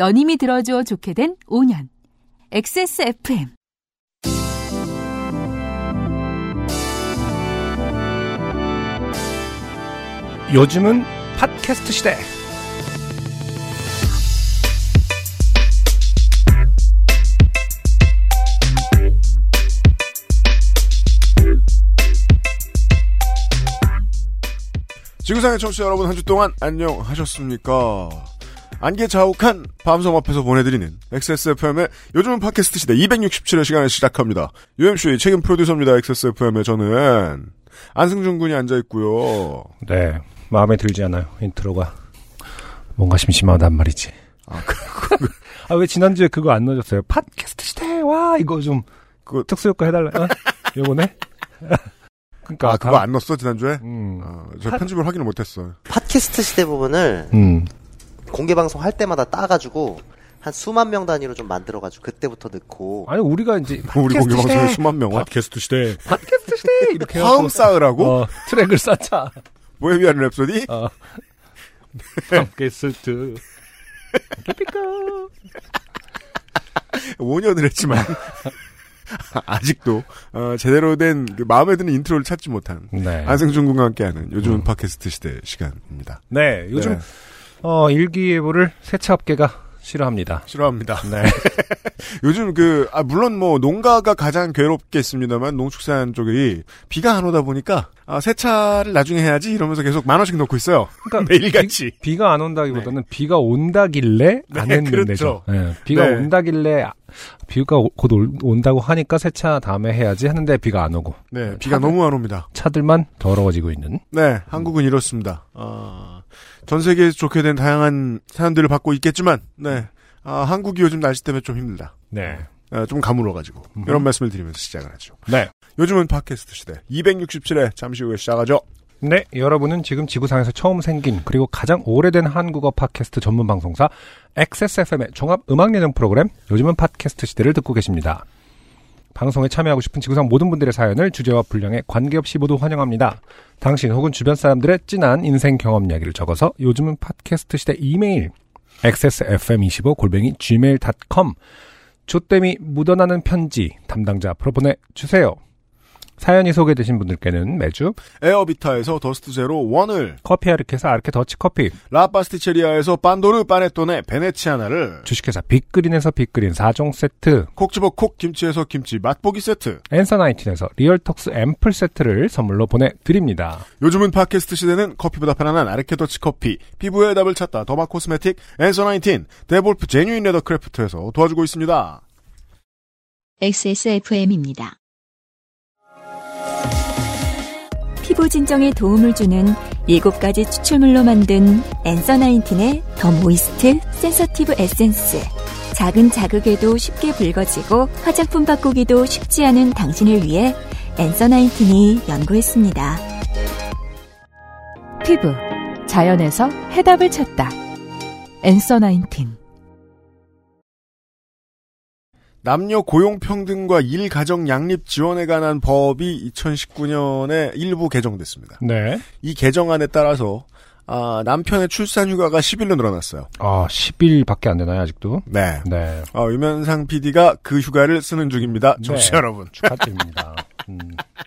너님이 들어줘 좋게 된 5년. XSFM. 요즘은 팟캐스트 시대. 지구상의 청취자 여러분 한 주 동안 안녕하셨습니까? 안개 자욱한 밤섬 앞에서 보내드리는 XSFM의 요즘은 팟캐스트 시대 267회 시간을 시작합니다. UMC 책임 프로듀서입니다. XSFM의 저는 안승준 군이 앉아있고요. 네, 마음에 들지 않아요. 인트로가 뭔가 심심하단 말이지. 아, 그, 아, 왜 지난주에 그거 안 넣어줬어요? 팟캐스트 시대, 와, 이거 좀, 그거- 특수효과 해달라. 어? 요거네? 그니까. 아, 그거 안 넣었어, 지난주에? 음. 아, 저 편집을 확인을 못했어요. 팟캐스트 시대 부분을 음. 공개 방송 할 때마다 따가지고 한 수만 명 단위로 좀 만들어가지고 그때부터 넣고 아니, 우리가 이제. 우리 공개 방송에! 수만 명은 팟캐스트 시대. 팟캐스트 시대! 이렇게 화음 쌓으라고? 어, 트랙을 쌓자. 보헤미안 랩소디? 어. 팟캐스트. 피피카. 5년을 했지만 아직도 어, 제대로 된 그 마음에 드는 intro를 찾지 못한 네. 안승준 군과 함께하는 요즘은 음. 팟캐스트 시대 시간입니다. 네, 요즘, 네, 어, 일기예보를 세차 업계가 싫어합니다. 싫어합니다. 네. 요즘 그 아, 물론 뭐 농가가 가장 괴롭겠습니다만 농축산 쪽이 비가 안 오다 보니까 아, 세차를 나중에 해야지 이러면서 계속 만 원씩 넣고 있어요. 그러니까 매일같이. 비, 가 안 온다기보다는 비가 온다길래 안 네, 했는데죠. 그렇죠. 예, 비가 네. 온다길래 아, 비가 오- 곧 올- 온다고 하니까 세차 다음에 해야지 하는데 비가 안 오고 네, 비가 차들- 너무 안 옵니다. 차들만 더러워지고 있는. 네, 한국은 이렇습니다. 아, 전 세계에서 좋게 된 다양한 사연들을 받고 있겠지만, 네, 아, 한국이 요즘 날씨 때문에 좀 힘들다. 네. 아, 좀 가물어가지고 음. 이런 말씀을 드리면서 시작을 하죠. 네. 요즘은 팟캐스트 시대 267회 잠시 후에 시작하죠. 네, 여러분은 지금 지구상에서 처음 생긴 그리고 가장 오래된 한국어 팟캐스트 전문 방송사 XSFM의 종합 음악 예능 프로그램 요즘은 팟캐스트 시대를 듣고 계십니다. 방송에 참여하고 싶은 지구상 모든 분들의 사연을 주제와 분량에 관계없이 모두 환영합니다. 당신 혹은 주변 사람들의 진한 인생 경험 이야기를 적어서 요즘은 팟캐스트 시대 이메일 xsfm25 골뱅이 gmail.com 조땜이 묻어나는 편지 담당자 앞으로 보내주세요. 사연이 소개되신 분들께는 매주 에어비타에서 더스트 제로 원을, 커피 아르케에서 아르케 더치 커피, 라파스티체리아에서 빤도르 파네톤의 베네치아나를, 주식회사 빅그린에서 빅그린 4종 세트, 콕 집어 콕 김치에서 김치 맛보기 세트. 엔서 나인틴에서 리얼톡스 앰플 세트를 선물로 보내드립니다. 요즘은 팟캐스트 시대는 커피보다 편안한 아르케 더치 커피, 피부의 답을 찾다 derma cosmetic, 앤서 나인틴, 데볼프 genuine leather craft에서 도와주고 있습니다. XSFM입니다. 피부 진정에 도움을 주는 7가지 추출물로 만든 엔서 나인틴의 더 모이스트 센서티브 에센스. 작은 자극에도 쉽게 붉어지고 화장품 바꾸기도 쉽지 않은 당신을 위해 앤서 나인틴이 연구했습니다. 피부 자연에서 해답을 찾다. 엔서 나인틴 남녀 고용평등과 일가정 양립 지원에 관한 법이 2019년에 일부 개정됐습니다. 네. 이 개정안에 따라서 아, 남편의 출산 휴가가 10일로 늘어났어요. 아, 10일밖에 안 되나요, 아직도? 네. 네. 어, 유면상 PD가 그 휴가를 쓰는 중입니다. 네. 청취자 여러분. 축하드립니다. 음,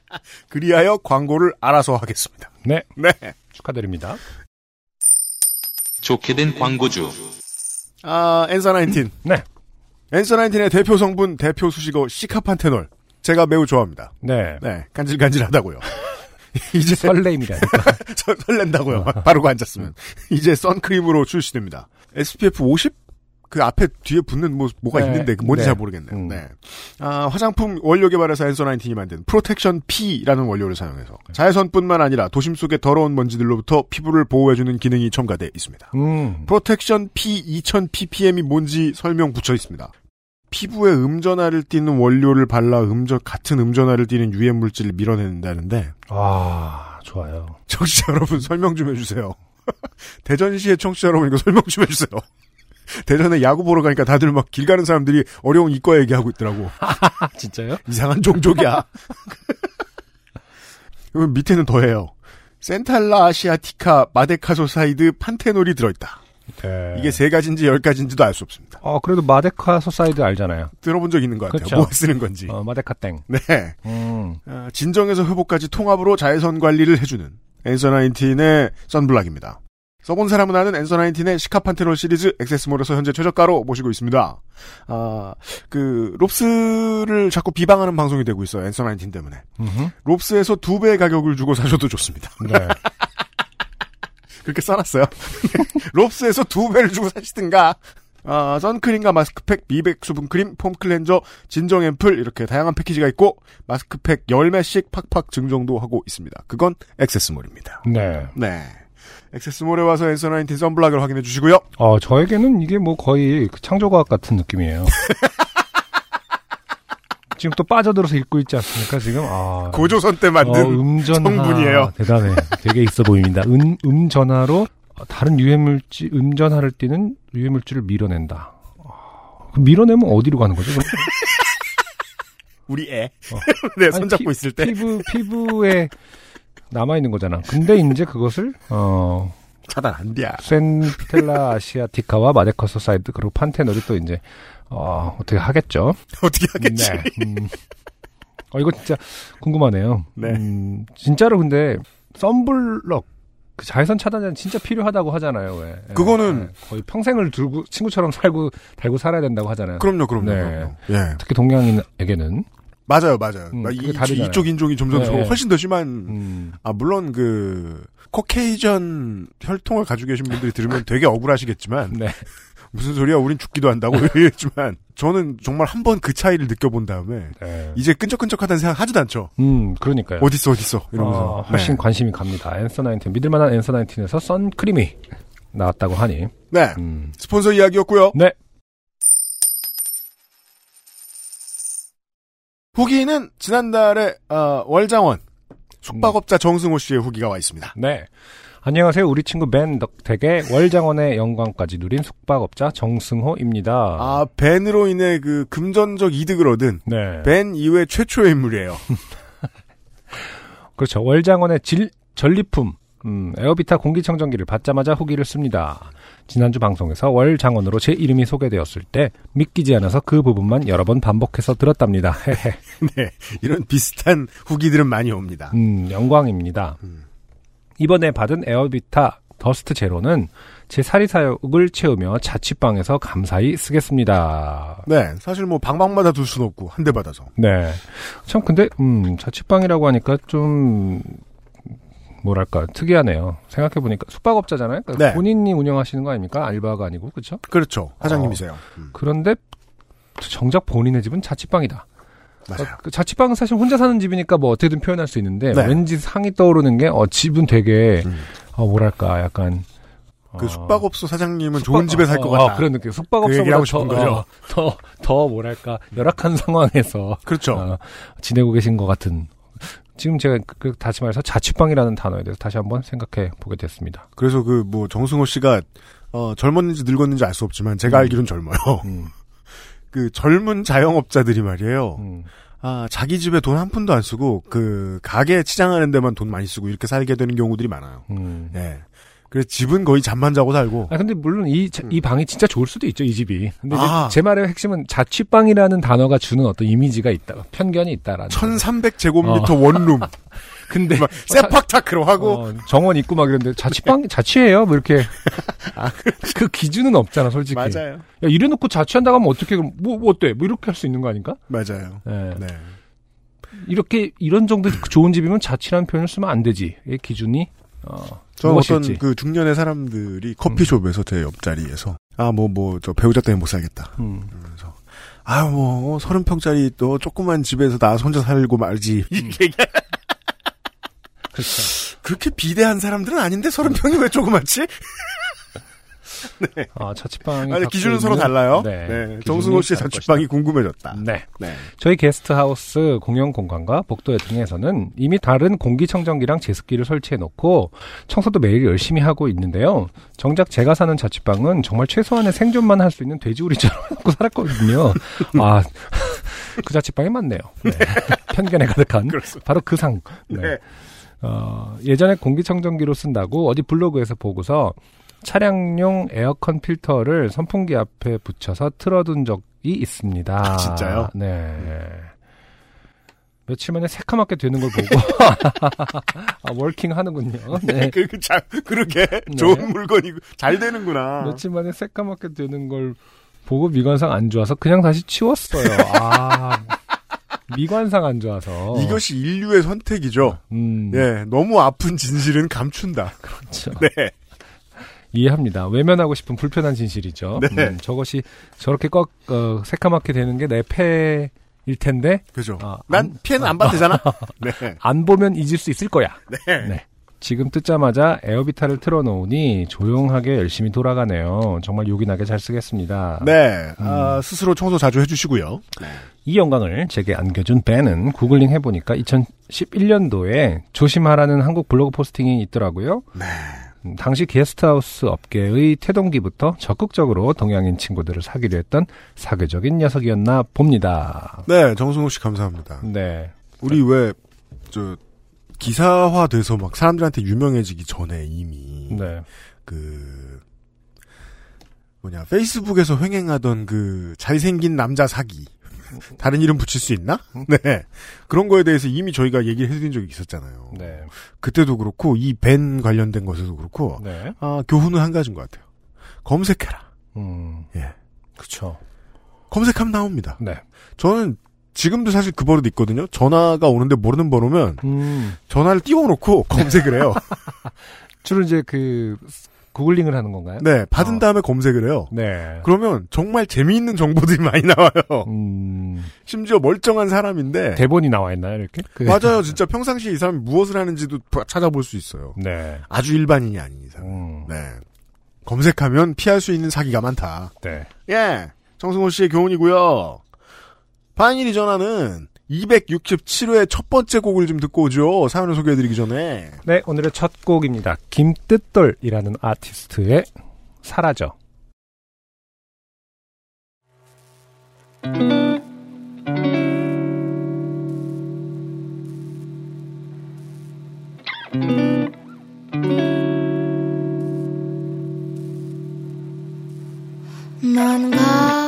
그리하여 광고를 알아서 하겠습니다. 네. 네. 축하드립니다. 좋게 된 광고주. 아, 앤서 나인틴. 네. 앤서 나인틴의 대표 성분, 대표 수식어 시카판테놀. 제가 매우 좋아합니다. 네. 네. 간질간질하다고요. 이제 설레임이라니까. 설- 설렌다고요. 바르고 앉았으면. 이제 선크림으로 출시됩니다. SPF 50? 그 앞에 뒤에 붙는 뭐, 뭐가 네. 있는데 그 뭔지 네. 잘 모르겠네요. 음. 네. 아, 화장품 원료 개발회사 앤서 나인틴이 만든 Protection P라는 원료를 사용해서 자외선뿐만 아니라 도심 속의 더러운 먼지들로부터 피부를 보호해주는 기능이 첨가돼 있습니다. 음. Protection P 2000 ppm이 뭔지 설명 붙여 있습니다. 피부에 음전하를 띠는 원료를 발라 음전 같은 음전하를 띠는 유해 물질을 밀어낸다는데 아, 좋아요. 청취자 여러분 설명 좀 해주세요. 대전시의 청취자 여러분 이거 설명 좀 해주세요. 대전에 야구 보러 가니까 다들 막 길 가는 사람들이 어려운 이과 얘기하고 있더라고. 아, 진짜요? 이상한 종족이야. 그럼 밑에는 더해요. centella asiatica madecassoside panthenol이 들어있다. 네. 이게 세 가지인지 열 가지인지도 알 수 없습니다. 어, 그래도 madecassoside 알잖아요. 들어본 적 있는 것 같아요. 그쵸. 뭐 쓰는 건지. 어, 마데카 땡. 네. 음. 어, 진정에서 회복까지 통합으로 자외선 관리를 해주는 앤서 나인틴의 sunblock입니다. 써본 사람은 아는 앤서 나인틴의 시카판테놀 시리즈 액세스몰에서 현재 최저가로 모시고 있습니다. 아, 그 롭스를 자꾸 비방하는 방송이 되고 있어요. 앤서 나인틴 때문에. 음흠. 롭스에서 두 배의 가격을 주고 사셔도 좋습니다. 네. 그렇게 써놨어요. 롭스에서 두 배를 주고 사시든가. 아, 선크림과 마스크팩, 미백 수분크림, foam cleanser, 진정 앰플 이렇게 다양한 패키지가 있고 마스크팩 10매씩 팍팍 증정도 하고 있습니다. 그건 액세스몰입니다. 네. 네. 액세스몰에 와서 앤서 나인틴 sunblock을 확인해 주시고요. 어, 저에게는 이게 뭐 거의 그 창조과학 같은 느낌이에요. 지금 또 빠져들어서 읽고 있지 않습니까, 지금? 아. 고조선 때 어, 만든 음전하. 성분이에요. 대단해. 되게 있어 보입니다. 음, 음전하로 다른 유해물질, 음전하를 띠는 유해물질을 밀어낸다. 아, 그 밀어내면 어디로 가는 거죠? 우리 애. 어. 네, 손잡고 피- 있을 때. 피부, 피부에 남아있는 거잖아. 근데 이제 그것을, 어, 차단 안 돼. centella asiatica와 madecassoside 그리고 panthenol이 또 이제 어, 어떻게 하겠죠? 어떻게 하겠지. 네. 음. 어 이거 진짜 궁금하네요. 네. 음, 진짜로 근데 썬블럭 그 자외선 차단제는 진짜 필요하다고 하잖아요. 왜? 예, 그거는- 예. 거의 평생을 들고 친구처럼 살고 달고 살아야 된다고 하잖아요. 그럼요, 그럼요, 네. 그럼요. 예. 특히 동양인에게는 맞아요, 맞아요. 음, 이. 이쪽 인종이 점점 네, 네. 훨씬 더 심한 음, 아, 물론 그, 코케이전 혈통을 가지고 계신 분들이 들으면 되게 억울하시겠지만, 네. 무슨 소리야, 우린 죽기도 한다고 이랬지만, 저는 정말 한 번 그 차이를 느껴본 다음에, 네. 이제 끈적끈적하다는 생각 하지도 않죠. 음, 그러니까요. 어딨어, 어딨어, 이러면서. 어, 훨씬 네. 관심이 갑니다. 앤서 나인틴 믿을만한 앤서 나인틴에서 선크림이 나왔다고 하니. 네. 음. 스폰서 이야기였고요 네. 후기는 지난달에, 어, 월장원, 숙박업자 정승호 씨의 후기가 와 있습니다. 네. 안녕하세요. 우리 친구 벤 덕택의 월장원의 영광까지 누린 숙박업자 정승호입니다. 아, 벤으로 인해 그 금전적 이득을 얻은, 네. 벤 이후에 최초의 인물이에요. 그렇죠. 월장원의 질, 전리품, 음, 에어비타 공기청정기를 받자마자 후기를 씁니다. 지난주 방송에서 월 장원으로 제 이름이 소개되었을 때 믿기지 않아서 그 부분만 여러 번 반복해서 들었답니다. 네. 이런 비슷한 후기들은 많이 옵니다. 음, 영광입니다. 음. 이번에 받은 에어비타 더스트 제로는 제 사리 사욕을 채우며 자취방에서 감사히 쓰겠습니다. 네, 사실 뭐 방방마다 둘 수는 없고 한 대 받아서. 네. 참 근데 음, 자취방이라고 하니까 좀 뭐랄까 특이하네요. 생각해 보니까 숙박업자잖아요. 그러니까 네. 본인이 운영하시는 거 아닙니까? 알바가 아니고 그렇죠? 그렇죠. 사장님이세요. 음, 그런데 정작 본인의 집은 자취방이다. 맞아요. 그 자취방은 사실 혼자 사는 집이니까 뭐 어떻게든 표현할 수 있는데 네. 왠지 상이 떠오르는 게 어, 집은 되게 음. 어, 뭐랄까 약간 그 어, 숙박업소 사장님은 숙박- 좋은 집에 살것 어, 같다. 어, 그런 느낌. 그 숙박업소보다 하고 더, 싶은 거죠. 어, 더, 더 뭐랄까 열악한 상황에서 그렇죠. 어, 지내고 계신 것 같은. 지금 제가 그- 그 다시 말해서 자취방이라는 단어에 대해서 다시 한번 생각해 보게 됐습니다. 그래서 그 뭐 정승호 씨가 어, 젊었는지 늙었는지 알 수 없지만 제가 음. 알기로는 젊어요. 음, 그 젊은 자영업자들이 말이에요. 음, 아 자기 집에 돈 한 푼도 안 쓰고 그 가게 치장하는 데만 돈 많이 쓰고 이렇게 살게 되는 경우들이 많아요. 음. 예. 그래서 집은 거의 잠만 자고 살고. 아 근데 물론 이, 자- 이 방이 진짜 좋을 수도 있죠 이 집이. 근데 아. 제 말의 핵심은 자취방이라는 단어가 주는 어떤 이미지가 있다, 편견이 있다라는. 거죠. 1300 제곱미터 원룸. 근데 막 세팍 타크로 하고 어, 정원 있고 막 이런데 자취방 자취해요 뭐 이렇게 그 기준은 없잖아 솔직히. 맞아요. 야 이래놓고 자취한다고 하면 어떻게 그럼 뭐, 뭐 어때? 뭐 이렇게 할 수 있는 거 아닌가? 맞아요. 예. 네. 이렇게 이런 정도 좋은 집이면 자취라는 표현을 쓰면 안 되지. 이 기준이 어, 저 어떤. 그 중년의 사람들이 커피숍에서 제 옆자리에서 아 뭐 뭐 저 배우자 때문에 못 살겠다. 음. 그러면서 아뭐 서른 평짜리 또 조그만 집에서 나 혼자 살고 말지 이렇게 얘기. 그렇죠. 그렇게 비대한 사람들은 아닌데 서른 평이 왜 조그맣지? 아 자취방이 아니 기준은 서로 있는- 달라요. 네. 네. 정승호 씨의 자취방이 궁금해졌다. 네. 네. 저희 게스트하우스 공용 공간과 복도 등에서는 이미 다른 공기청정기랑 제습기를 설치해 놓고 청소도 매일 열심히 하고 있는데요. 정작 제가 사는 자취방은 정말 최소한의 생존만 할 수 있는 돼지우리처럼 해놓고 살았거든요. 아, 그 자취방이 맞네요. 네. 편견에 가득한 그렇습니다. 바로 그 상. 네. 네. 어, 예전에 공기청정기로 쓴다고 어디 블로그에서 보고서 차량용 에어컨 필터를 선풍기 앞에 붙여서 틀어둔 적이 있습니다. 아, 진짜요? 네. 며칠 만에 새카맣게 되는 걸 보고 아, 워킹 하는군요. 네. 그, 그, 자, 그러게 네. 좋은 물건이고 잘 되는구나. 며칠 만에 새까맣게 되는 걸 보고 미관상 안 좋아서 그냥 다시 치웠어요. 아, 미관상 안 좋아서. 이것이 인류의 선택이죠. 음, 예, 너무 아픈 진실은 감춘다. 그렇죠. 네. 이해합니다. 외면하고 싶은 불편한 진실이죠. 네. 음, 저것이 저렇게 꺾, 어, 새까맣게 되는 게내 폐일 텐데, 그죠. 아, 난 안- 피해는 안 되잖아. 네. 안 보면 잊을 수 있을 거야. 네. 네. 지금 뜯자마자 에어비타를 틀어놓으니 조용하게 열심히 돌아가네요. 정말 요긴하게 잘 쓰겠습니다. 네. 아, 스스로 청소 자주 해주시고요. 이 영광을 제게 안겨준 벤은 구글링 해보니까 2011년도에 조심하라는 한국 블로그 포스팅이 있더라고요. 네. 음, 당시 게스트하우스 업계의 태동기부터 적극적으로 동양인 친구들을 사귀려 했던 사교적인 녀석이었나 봅니다. 네, 정승호 씨 감사합니다. 네. 우리 왜, 저, 기사화 돼서 막 사람들한테 유명해지기 전에 이미, 네. 그, 뭐냐, 페이스북에서 횡행하던 그 잘생긴 남자 사기. 다른 이름 붙일 수 있나? 네. 그런 거에 대해서 이미 저희가 얘기를 해드린 적이 있었잖아요. 네. 그때도 그렇고, 이 벤 관련된 것에도 그렇고, 네. 아, 교훈은 한 가지인 것 같아요. 검색해라. 음. 예. 그쵸. 검색하면 나옵니다. 네. 저는 지금도 사실 그 버릇 있거든요. 전화가 오는데 모르는 번호면 음. 전화를 띄워놓고 검색을 해요. 주로 이제 그, 구글링을 하는 건가요? 네, 받은 어. 다음에 검색을 해요. 네. 그러면 정말 재미있는 정보들이 많이 나와요. 음, 심지어 멀쩡한 사람인데. 대본이 나와 있나요, 이렇게? 그- 맞아요. 진짜 평상시에 이 사람이 무엇을 하는지도 봐- 찾아볼 수 있어요. 네. 아주 일반인이 아닌 이상. 음, 네. 검색하면 피할 수 있는 사기가 많다. 네. 예. 정승호 씨의 교훈이고요. 파인일이 전화는 267회 첫 번째 곡을 좀 듣고 오죠. 사연을 소개해드리기 전에. 네, 오늘의 첫 곡입니다. 김뜻돌이라는 아티스트의 사라져. 넌가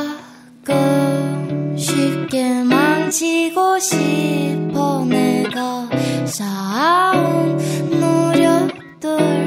만지고 싶어 내가 쌓아온 노력들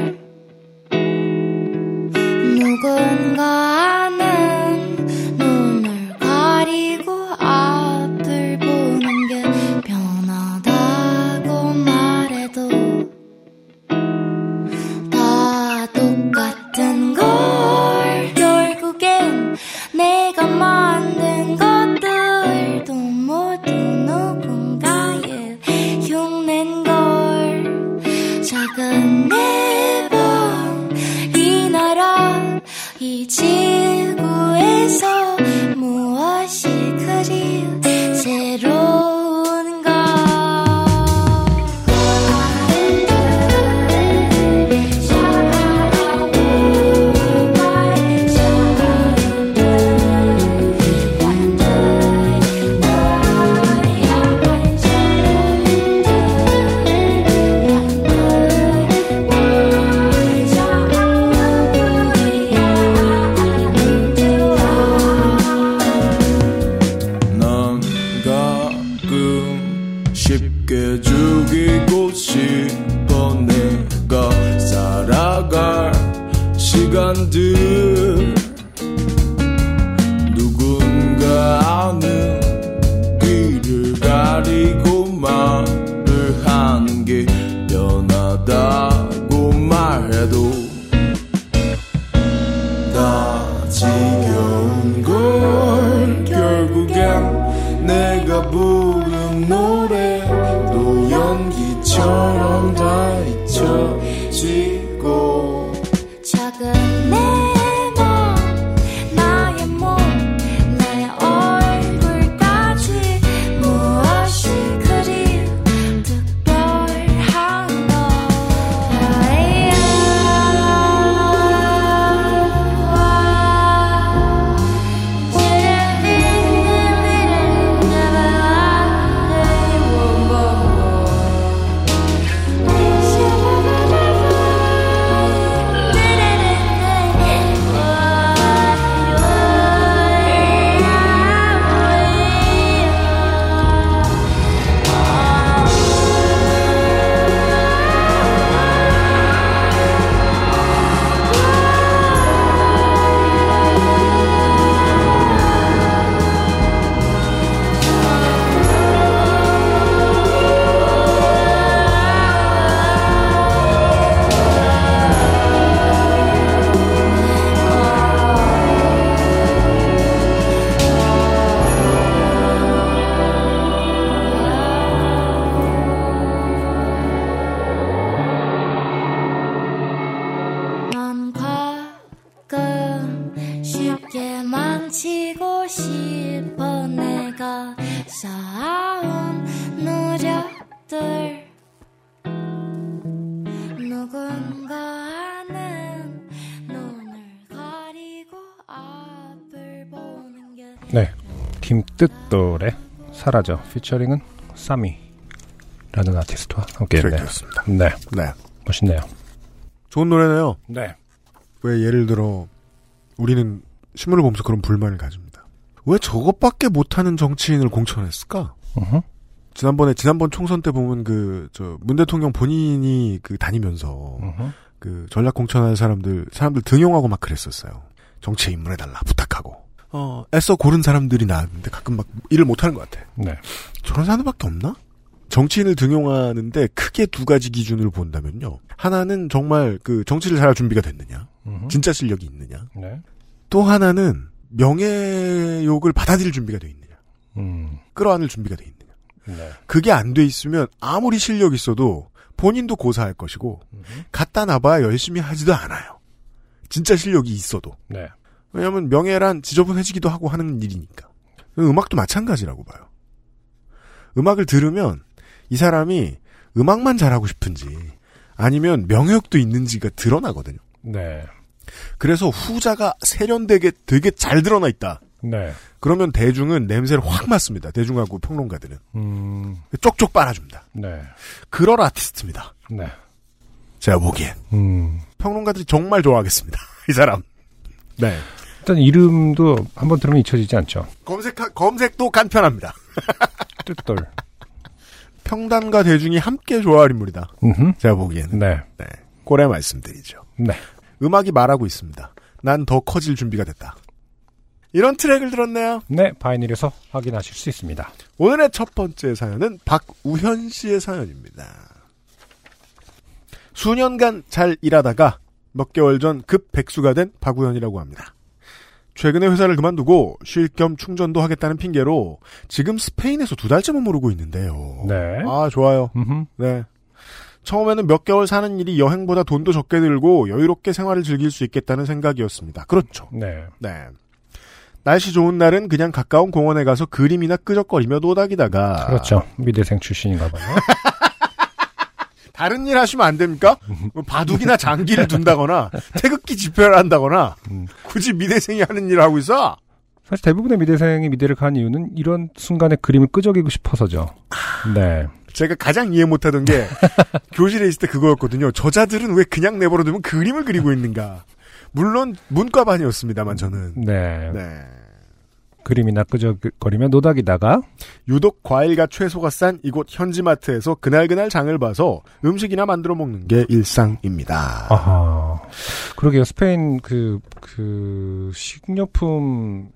쌓아온 노력들 누군가는 눈을 가리고 앞을 보는 게 네. 김뜻돌의 사라져 피처링은 싸미라는 아티스트와 함께 들었습니다. 네. 네. 멋있네요. 좋은 노래네요. 네. 왜 예를 들어 우리는 신문을 보면서 그런 불만을 가집니다. 왜 저것밖에 못하는 정치인을 공천했을까? 어허. 지난번에 지난번 총선 때 보면 그 저 문 대통령 본인이 그 다니면서 어허. 그 전략 공천할 사람들 사람들 등용하고 막 그랬었어요. 정치에 입문해 달라 부탁하고. 어 애써 고른 사람들이 나왔는데 가끔 막 일을 못하는 것 같아. 네, 저런 사람들밖에 없나? 정치인을 등용하는데 크게 두 가지 기준을 본다면요. 하나는 정말 그 정치를 잘할 준비가 됐느냐, 어허. 진짜 실력이 있느냐. 네, 또 하나는 명예욕을 받아들일 준비가 돼 있느냐, 음, 끌어안을 준비가 돼 있느냐. 네, 그게 안 돼 있으면 아무리 실력 있어도 본인도 고사할 것이고 갖다 놔봐야 열심히 하지도 않아요. 진짜 실력이 있어도. 네, 왜냐하면 명예란 지저분해지기도 하고 하는 일이니까. 음악도 마찬가지라고 봐요. 음악을 들으면 이 사람이 음악만 잘하고 싶은지 아니면 명예욕도 있는지가 드러나거든요. 네, 그래서 후자가 세련되게 되게 잘 드러나 있다. 네, 그러면 대중은 냄새를 확 맡습니다. 대중하고 평론가들은 음, 쪽쪽 빨아줍니다. 네, 그럴 아티스트입니다. 네, 제가 보기엔 음. 평론가들이 정말 좋아하겠습니다. 이 사람. 네. 일단 이름도 한번 들으면 잊혀지지 않죠. 검색 검색도 간편합니다. 뜻돌. 평단과 대중이 함께 좋아할 인물이다. 음흠. 제가 보기에는. 네, 네. 꼴에 말씀드리죠. 네. 음악이 말하고 있습니다. 난 더 커질 준비가 됐다. 이런 트랙을 들었네요. 네, 바이닐에서 확인하실 수 있습니다. 오늘의 첫 번째 사연은 박우현 씨의 사연입니다. 수년간 잘 일하다가 몇 개월 전 급 백수가 된 박우현이라고 합니다. 최근에 회사를 그만두고 쉴 겸 충전도 하겠다는 핑계로 지금 스페인에서 두 달째 머무르고 있는데요. 네. 아, 좋아요. 음흠. 네. 처음에는 몇 개월 사는 일이 여행보다 돈도 적게 들고 여유롭게 생활을 즐길 수 있겠다는 생각이었습니다. 그렇죠. 네. 네. 날씨 좋은 날은 그냥 가까운 공원에 가서 그림이나 끄적거리며 노닥이다가 그렇죠. 미대생 출신인가 봐요. 다른 일 하시면 안 됩니까? 뭐 바둑이나 장기를 둔다거나 태극기 집회를 한다거나 음. 굳이 미대생이 하는 일을 하고 있어? 사실 대부분의 미대생이 미대를 간 이유는 이런 순간에 그림을 끄적이고 싶어서죠. 네. 제가 가장 이해 못하던 게 교실에 있을 때 그거였거든요. 저자들은 왜 그냥 내버려두면 그림을 그리고 있는가? 물론 문과반이었습니다만 저는 네. 네. 그림이나 끄적거리며 노닥이다가 유독 과일과 채소가 싼 이곳 현지마트에서 그날그날 장을 봐서 음식이나 만들어 먹는 게 일상입니다. 아하. 그러게요. 스페인 그, 그, 식료품,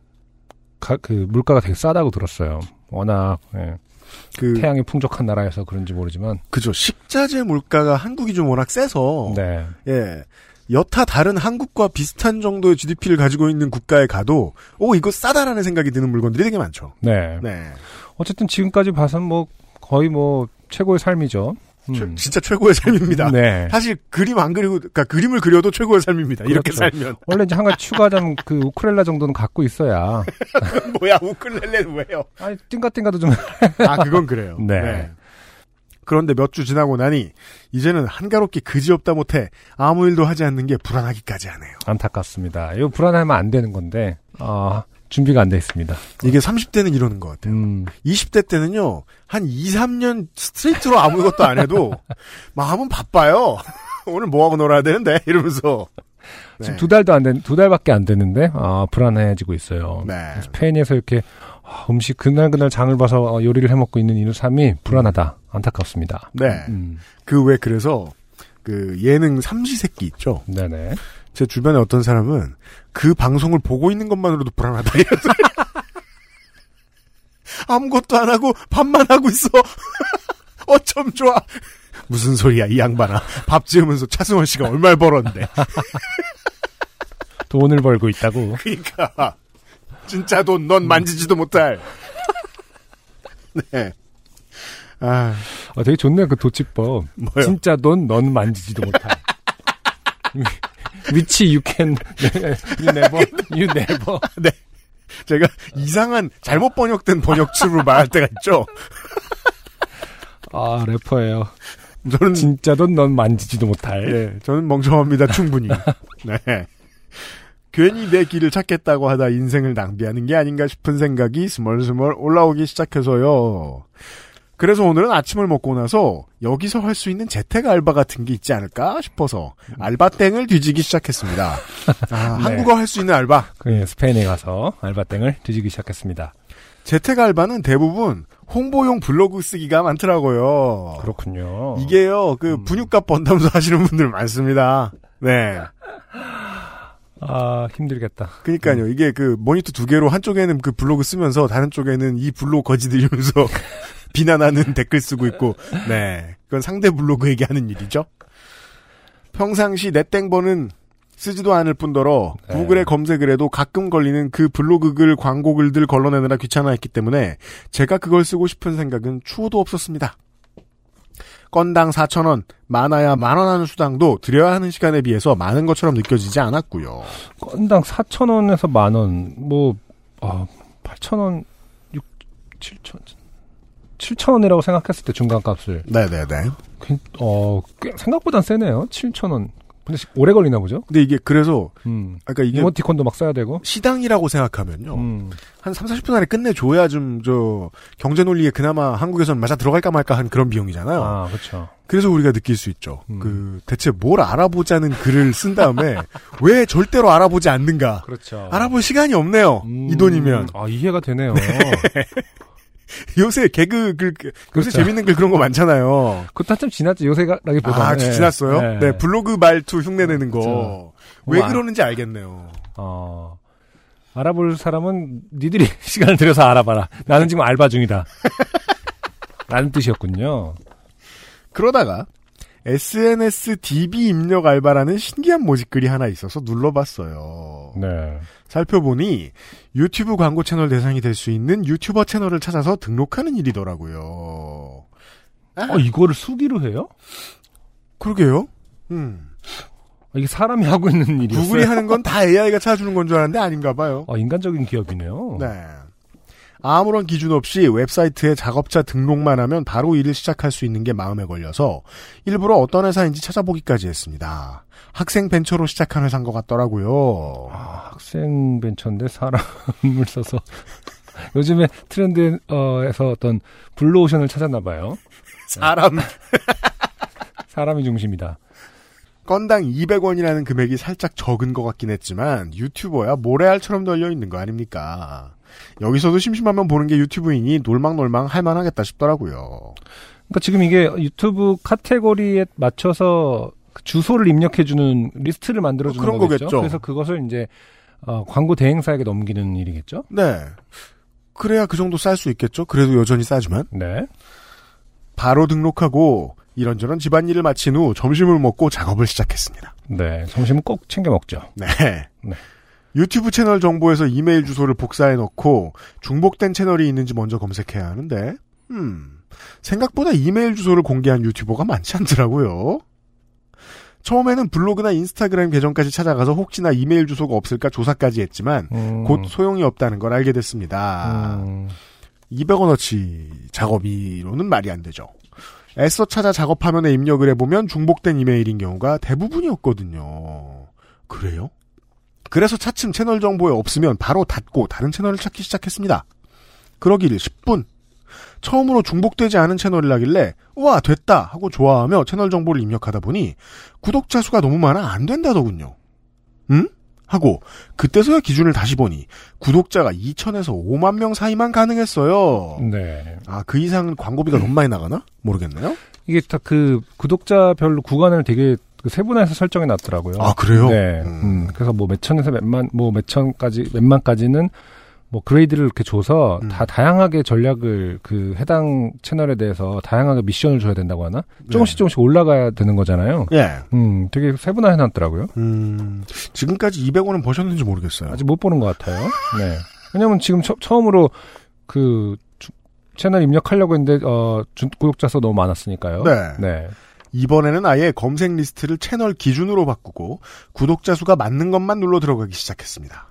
가, 그, 물가가 되게 싸다고 들었어요. 워낙, 예. 그 태양이 풍족한 나라여서 그런지 모르지만. 그죠. 식자재 물가가 한국이 좀 워낙 세서 네. 예. 여타 다른 한국과 비슷한 정도의 GDP를 가지고 있는 국가에 가도 오 이거 싸다라는 생각이 드는 물건들이 되게 많죠. 네. 네. 어쨌든 지금까지 봐선 뭐, 거의 뭐, 최고의 삶이죠. 음. 최- 진짜 최고의 삶입니다. 네. 사실 그림 안 그리고 그러니까 그림을 그려도 최고의 삶입니다. 이렇게 그렇죠. 살면 원래 이제 한 가지 추가하자면 그 우크렐라 정도는 갖고 있어야. 뭐야 우클렐레는 왜요? 아니, 띵가띵가도 좀. 아 그건 그래요. 네. 그런데 몇 주 지나고 나니 이제는 한가롭게 그지없다 못해 아무 일도 하지 않는 게 불안하기까지 하네요. 안타깝습니다. 이거 불안하면 안 되는 건데, 아, 준비가 안 돼 있습니다. 이게 30대는 이러는 것 같아요. 음, 20대 때는요, 한 2, 3년 스트레이트로 아무것도 안 해도, 마음은 바빠요. 오늘 뭐하고 놀아야 되는데? 이러면서. 네. 지금 두 달도 안 된, 두 달밖에 안 됐는데, 아, 불안해지고 있어요. 네. 스페인에서 이렇게 아, 음식 그날그날 장을 봐서 어, 요리를 해 먹고 있는 이 삶이 불안하다. 안타깝습니다. 네. 음, 그왜 그래서, 그 예능 삼시세끼 있죠? 네네. 제 주변에 어떤 사람은 그 방송을 보고 있는 것만으로도 불안하다. 아무것도 안 하고 밥만 하고 있어. 어쩜 좋아. 무슨 소리야, 이 양반아. 밥 지으면서 차승원 씨가 얼마를 벌었는데. 돈을 벌고 있다고. 그러니까 진짜 돈 넌 만지지도 못할. 네. 아, 아, 되게 좋네요, 그 도치법. 뭐요? 진짜 넌, 넌 만지지도 못할. 위치 you can, you never, you never. 제가 이상한 잘못 번역된 번역치로 말할 때가 있죠. 아, 래퍼예요. 저는 진짜 넌, 넌 만지지도 못할. 예, 저는 멍청합니다, 충분히. 네. 괜히 내 길을 찾겠다고 하다 인생을 낭비하는 게 아닌가 싶은 생각이 스멀스멀 올라오기 시작해서요. 그래서 오늘은 아침을 먹고 나서 여기서 할 수 있는 재택 알바 같은 게 있지 않을까 싶어서 알바땡을 뒤지기 시작했습니다. 아, 한국어 할 수 있는 알바. 그 스페인에 가서 알바땡을 뒤지기 시작했습니다. 재택 알바는 대부분 홍보용 블로그 쓰기가 많더라고요. 그렇군요. 이게요, 그 음. 분유값 번다면서 하시는 분들 많습니다. 네. 아 힘들겠다. 그니까요. 이게 그 모니터 두 개로 한쪽에는 그 블로그 쓰면서 다른 쪽에는 이 블로그 거지 들이면서 비난하는 댓글 쓰고 있고, 네. 그건 상대 블로그에게 하는 일이죠. 평상시 넷땡버는 쓰지도 않을 뿐더러 네. 구글에 검색을 해도 가끔 걸리는 그 블로그 글 광고 글들 걸러내느라 귀찮아했기 때문에 제가 그걸 쓰고 싶은 생각은 추호도 없었습니다. 건당 4천원, 많아야 만원 하는 수당도 드려야 하는 시간에 비해서 많은 것처럼 느껴지지 않았고요. 건당 4천 원에서 만 원, 뭐 아, 8천 원, 6, 7천 7천 원이라고 생각했을 때 중간값을 네네네. 그- 어, 꽤 생각보단 세네요. 7천 원. 근데 시- 오래 걸리나 보죠? 근데 이게 그래서 음. 아까 이게 이모티콘도 막 써야 되고. 시당이라고 생각하면요. 음. 한 3, 40분 안에 끝내 줘야 좀, 저, 경제 논리에 그나마 한국에선 맞아 들어갈까 말까 한 그런 비용이잖아요. 아, 그렇죠. 그래서 우리가 느낄 수 있죠. 음. 그, 대체 뭘 알아보자는 글을 쓴 다음에, 왜 절대로 알아보지 않는가. 그렇죠. 알아볼 시간이 없네요. 음. 이 돈이면. 아, 이해가 되네요. 요새 개그 글, 요새 그렇죠. 재밌는 글 그런 거 많잖아요. 그것도 한참 지났죠. 요새라기보다. 아, 지났어요? 네. 블로그 말투 흉내내는 거. 그렇죠. 왜 와. 그러는지 알겠네요. 어. 알아볼 사람은 니들이 시간을 들여서 알아봐라. 나는 지금 알바 중이다. 라는 뜻이었군요. 그러다가 SNS DB 입력 알바라는 신기한 모집글이 하나 있어서 눌러봤어요. 네. 살펴보니 유튜브 광고 채널 대상이 될 수 있는 유튜버 채널을 찾아서 등록하는 일이더라고요. 어, 이거를 수기로 해요? 그러게요. 음. 이게 사람이 하고 있는 일이었어요. 구글이 하는 건 다 AI가 찾아주는 건 줄 알았는데 아닌가 봐요. 아, 인간적인 기업이네요. 네. 아무런 기준 없이 웹사이트에 작업자 등록만 하면 바로 일을 시작할 수 있는 게 마음에 걸려서 일부러 어떤 회사인지 찾아보기까지 했습니다. 학생 벤처로 시작한 회사인 것 같더라고요. 아, 학생 벤처인데 사람을 써서 요즘에 트렌드에서 어떤 블루오션을 찾았나 봐요. 사람 사람이 중심이다. 건당 200원이라는 금액이 살짝 적은 것 같긴 했지만 유튜버야 모래알처럼 널려 있는 거 아닙니까? 여기서도 심심하면 보는 게 유튜브이니 놀망놀망 할만하겠다 싶더라고요. 그러니까 지금 이게 유튜브 카테고리에 맞춰서 그 주소를 입력해주는 리스트를 만들어주는 그런 거겠죠. 거겠죠. 그래서 그것을 이제 어, 광고 대행사에게 넘기는 일이겠죠. 네. 그래야 그 정도 쌀 수 있겠죠? 그래도 여전히 싸지만. 네. 바로 등록하고 이런저런 집안일을 마친 후 점심을 먹고 작업을 시작했습니다. 네. 점심은 꼭 챙겨 먹죠. 네. 네. 유튜브 채널 정보에서 이메일 주소를 복사해 넣고 중복된 채널이 있는지 먼저 검색해야 하는데, 음, 생각보다 이메일 주소를 공개한 유튜버가 많지 않더라고요. 처음에는 블로그나 인스타그램 계정까지 찾아가서 혹시나 이메일 주소가 없을까 조사까지 했지만, 음, 곧 소용이 없다는 걸 알게 됐습니다. 음, 200원어치 작업이로는 말이 안 되죠. 애써 찾아 작업 화면에 입력을 해보면 중복된 이메일인 경우가 대부분이었거든요. 그래요? 그래서 차츰 채널 정보에 없으면 바로 닫고 다른 채널을 찾기 시작했습니다. 그러기를 10분. 처음으로 중복되지 않은 채널을 하길래 우와 됐다 하고 좋아하며 채널 정보를 입력하다 보니 구독자 수가 너무 많아 안 된다더군요. 응? 하고 그때서야 기준을 다시 보니 구독자가 2천에서 5만 명 사이만 가능했어요. 네. 아그 이상은 광고비가 너무 많이 나가나? 모르겠네요. 이게 다 그 구독자별로 구간을 되게 그 세분화해서 설정해 놨더라고요. 아 그래요? 네. 음. 음, 그래서 뭐 몇천에서 몇만, 뭐 몇천까지, 몇만까지는 뭐 그레이드를 이렇게 줘서 음. 다 다양하게 전략을 그 해당 채널에 대해서 다양하게 미션을 줘야 된다고 하나? 조금씩 네. 조금씩 올라가야 되는 거잖아요. 예. 음, 되게 세분화해 놨더라고요. 음, 지금까지 200원은 버셨는지 모르겠어요. 아직 못 보는 것 같아요. 네. 왜냐면 지금 처, 처음으로 그 주- 채널 입력하려고 했는데, 어, 준- 구독자 수 너무 많았으니까요. 네. 네. 이번에는 아예 검색 리스트를 채널 기준으로 바꾸고 구독자 수가 맞는 것만 눌러 들어가기 시작했습니다.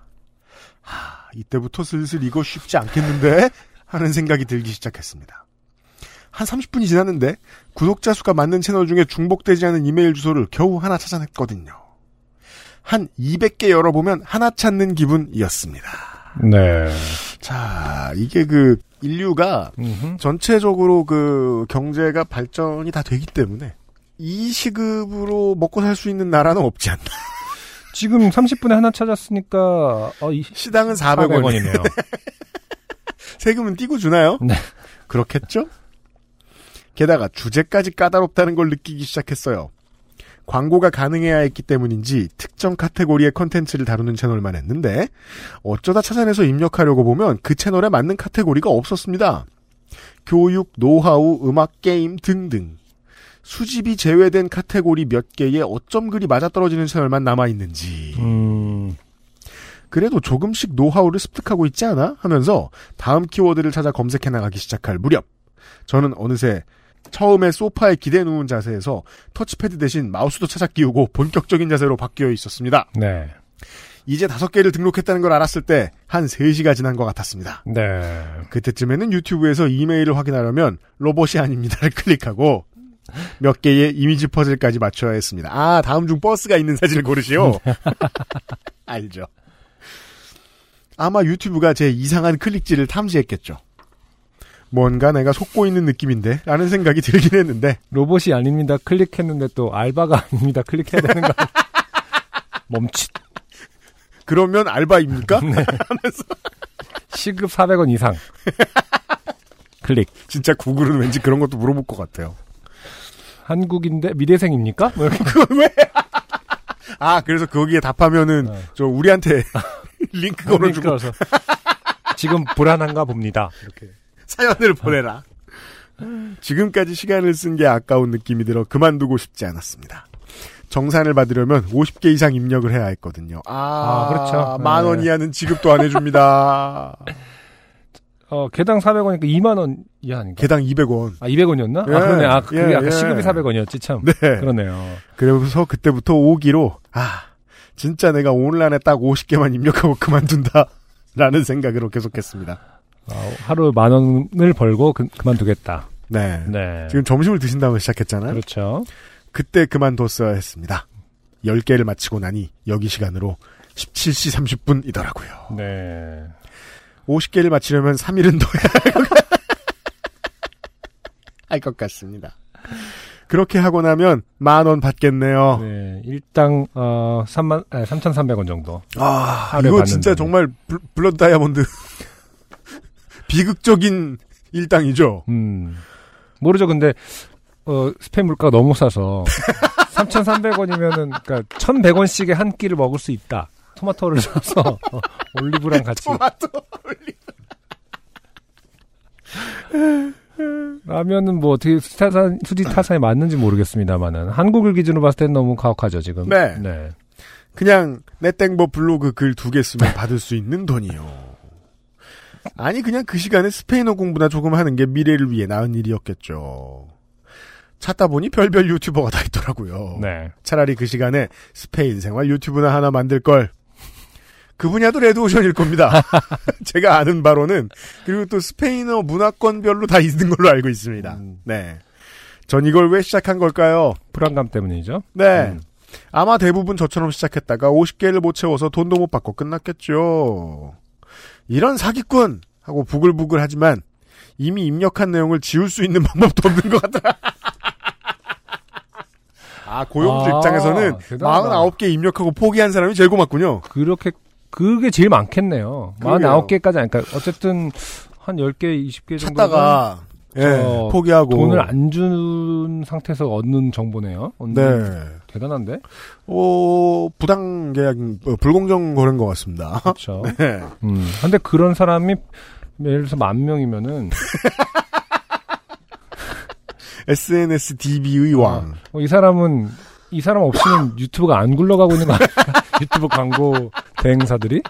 하, 이때부터 슬슬 이거 쉽지 않겠는데 하는 생각이 들기 시작했습니다. 한 30분이 지났는데 구독자 수가 맞는 채널 중에 중복되지 않은 이메일 주소를 겨우 하나 찾아냈거든요. 한 200개 열어보면 하나 찾는 기분이었습니다. 네. 자, 이게 그 인류가 음흠. 전체적으로 그 경제가 발전이 다 되기 때문에 이 시급으로 먹고 살 수 있는 나라는 없지 않나. 지금 30분에 하나 찾았으니까 어, 이 시당은 400원. 400원 이네요. 세금은 띄고 주나요? 네. 그렇겠죠? 게다가 주제까지 까다롭다는 걸 느끼기 시작했어요. 광고가 가능해야 했기 때문인지 특정 카테고리의 컨텐츠를 다루는 채널만 했는데 어쩌다 찾아내서 입력하려고 보면 그 채널에 맞는 카테고리가 없었습니다. 교육, 노하우, 음악, 게임 등등. 수집이 제외된 카테고리 몇 개에 어쩜 그리 맞아떨어지는 채널만 남아있는지. 음, 그래도 조금씩 노하우를 습득하고 있지 않아? 하면서 다음 키워드를 찾아 검색해 나가기 시작할 무렵 저는 어느새 처음에 소파에 기대 누운 자세에서 터치패드 대신 마우스도 찾아 끼우고 본격적인 자세로 바뀌어 있었습니다. 네. 이제 다섯 개를 등록했다는 걸 알았을 때 한 3시가 지난 것 같았습니다. 네. 그때쯤에는 유튜브에서 이메일을 확인하려면 로봇이 아닙니다를 클릭하고 몇 개의 이미지 퍼즐까지 맞춰야 했습니다. 아, 다음 중 버스가 있는 사진을 고르시오. 알죠. 아마 유튜브가 제 이상한 클릭질을 탐지했겠죠. 뭔가 내가 속고 있는 느낌인데? 라는 생각이 들긴 했는데, 로봇이 아닙니다. 클릭했는데 또 알바가 아닙니다. 클릭해야 되는 거. 멈칫. 그러면 알바입니까? 시급 400원 이상. 클릭. 진짜 구글은 왠지 그런 것도 물어볼 것 같아요. 한국인데 미대생입니까? 뭐 이렇게. 아, 그래서 거기에 답하면은, 어. 저, 우리한테 링크 걸어주고. 지금 불안한가 봅니다. 이렇게. 사연을 보내라. 지금까지 시간을 쓴 게 아까운 느낌이 들어 그만두고 싶지 않았습니다. 정산을 받으려면 50개 이상 입력을 해야 했거든요. 아, 아, 그렇죠. 만원 네. 이하는 지급도 안 해줍니다. 어, 개당 400원이니까 2만 원 이하 아닌가? 개당 200원. 아, 200원이었나? 예, 아, 그러네. 아, 그게 예, 아까 예. 시급이 400원이었지, 참. 네. 그러네요. 그래서 그때부터 오기로, 아, 진짜 내가 온라인에 딱 50개만 입력하고 그만둔다. 라는 생각으로 계속했습니다. 아, 하루 만 원을 벌고 그, 그만두겠다. 네. 네. 지금 점심을 드신 다음에 시작했잖아요. 그렇죠. 그때 그만뒀어야 했습니다. 10개를 마치고 나니 여기 시간으로 17시 30분이더라고요. 네. 50개를 마치려면 3일은 더 해야 할 것 같습니다. 그렇게 하고 나면 만 원 받겠네요. 네. 일당, 어, 3만, 아, 3,300원 정도. 아, 이거 받는다고. 진짜 정말 블, 블러드 다이아몬드 비극적인 일당이죠. 음. 모르죠. 근데, 어, 스팸 물가가 너무 싸서. 3,300원이면은, 그니까, 1,100원씩의 한 끼를 먹을 수 있다. 토마토를 사서, 어, 올리브랑 같이. 토마토 라면은 뭐 어떻게 수타산, 수지 타산이 맞는지 모르겠습니다만은. 한국을 기준으로 봤을 땐 너무 가혹하죠, 지금. 네. 네. 그냥 내땡버 블로그 글 두 개 쓰면 받을 수 있는 돈이요. 아니 그냥 그 시간에 스페인어 공부나 조금 하는 게 미래를 위해 나은 일이었겠죠. 찾다 보니 별별 유튜버가 다 있더라고요. 네. 차라리 그 시간에 스페인 생활 유튜브나 하나 만들 걸. 그 분야도 레드오션일 겁니다. 제가 아는 바로는 그리고 또 스페인어 문화권별로 다 있는 걸로 알고 있습니다. 음. 네. 전 이걸 왜 시작한 걸까요? 불안감 때문이죠. 네. 음. 아마 대부분 저처럼 시작했다가 50개를 못 채워서 돈도 못 받고 끝났겠죠. 이런 사기꾼! 하고 부글부글 하지만 이미 입력한 내용을 지울 수 있는 방법도 없는 것 같더라. 아, 고용주 아, 입장에서는 대단하다. 49개 입력하고 포기한 사람이 제일 고맙군요. 그렇게, 그게 제일 많겠네요. 그러게요. 49개까지 아니까, 어쨌든, 한 10개, 20개 정도. 찾다가, 예, 저 포기하고. 돈을 안 준 상태에서 얻는 정보네요. 얻는 네. 대단한데? 어, 부당 계약, 어, 불공정 거래인 것 같습니다. 그렇죠. 네. 음. 근데 그런 사람이 예를 들어서 만 명이면은 SNS DB의 왕. 어, 이 사람은 이 사람 없이는 유튜브가 안 굴러가고 있는 거 아닐까? 유튜브 광고 대행사들이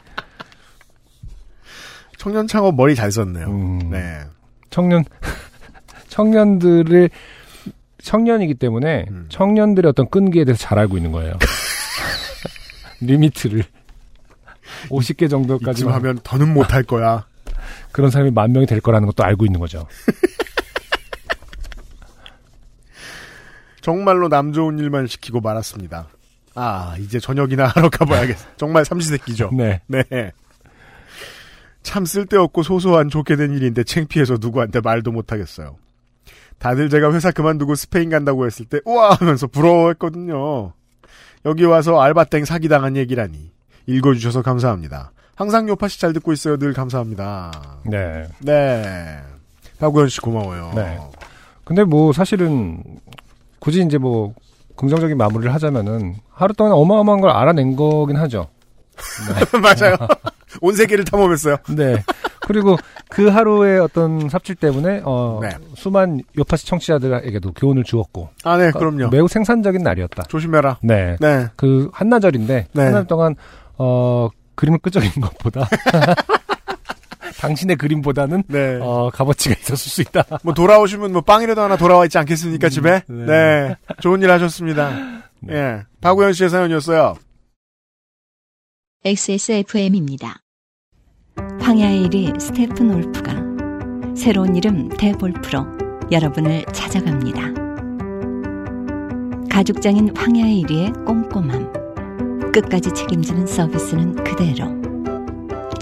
청년 창업 머리 잘 썼네요. 음. 네. 청년 청년들을 청년이기 때문에 음. 청년들의 어떤 끈기에 대해서 잘 알고 있는 거예요. 리미트를 50개 정도까지 하면 더는 못할 거야. 그런 사람이 만 명이 될 거라는 것도 알고 있는 거죠. 정말로 남 좋은 일만 시키고 말았습니다. 아, 이제 저녁이나 하러 가봐야겠어. 정말 삼시세끼죠. 네. 네. 참 쓸데없고 소소한 좋게 된 일인데 창피해서 누구한테 말도 못하겠어요. 다들 제가 회사 그만두고 스페인 간다고 했을 때 우와 하면서 부러워했거든요. 여기 와서 알바땡 사기당한 얘기라니. 읽어주셔서 감사합니다. 항상 요파시 잘 듣고 있어요. 늘 감사합니다. 네. 네. 박우현 씨 고마워요. 네. 근데 뭐 사실은 굳이 이제 뭐 긍정적인 마무리를 하자면은 하루 동안 어마어마한 걸 알아낸 거긴 하죠. 맞아요. 온 세계를 탐험했어요. 네. 그리고 그 하루의 어떤 삽질 때문에 어 네. 수많은 요파시 청취자들에게도 교훈을 주었고 아, 네, 그럼요. 매우 생산적인 날이었다. 조심해라. 네. 네. 그 한나절인데 네. 한날 동안 어 그림을 끄적이는 것보다 당신의 그림보다는 네. 어 값어치가 있었을 수 있다. 뭐 돌아오시면 뭐 빵이라도 하나 돌아와 있지 않겠습니까, 집에? 네. 네. 좋은 일 하셨습니다. 네. 예. 박우현 씨의 사연이었어요. XSFM입니다. 황야의 1위 스테픈 올프가 새로운 이름 대볼프로 여러분을 찾아갑니다. 가죽장인 황야의 1위의 꼼꼼함. 끝까지 책임지는 서비스는 그대로.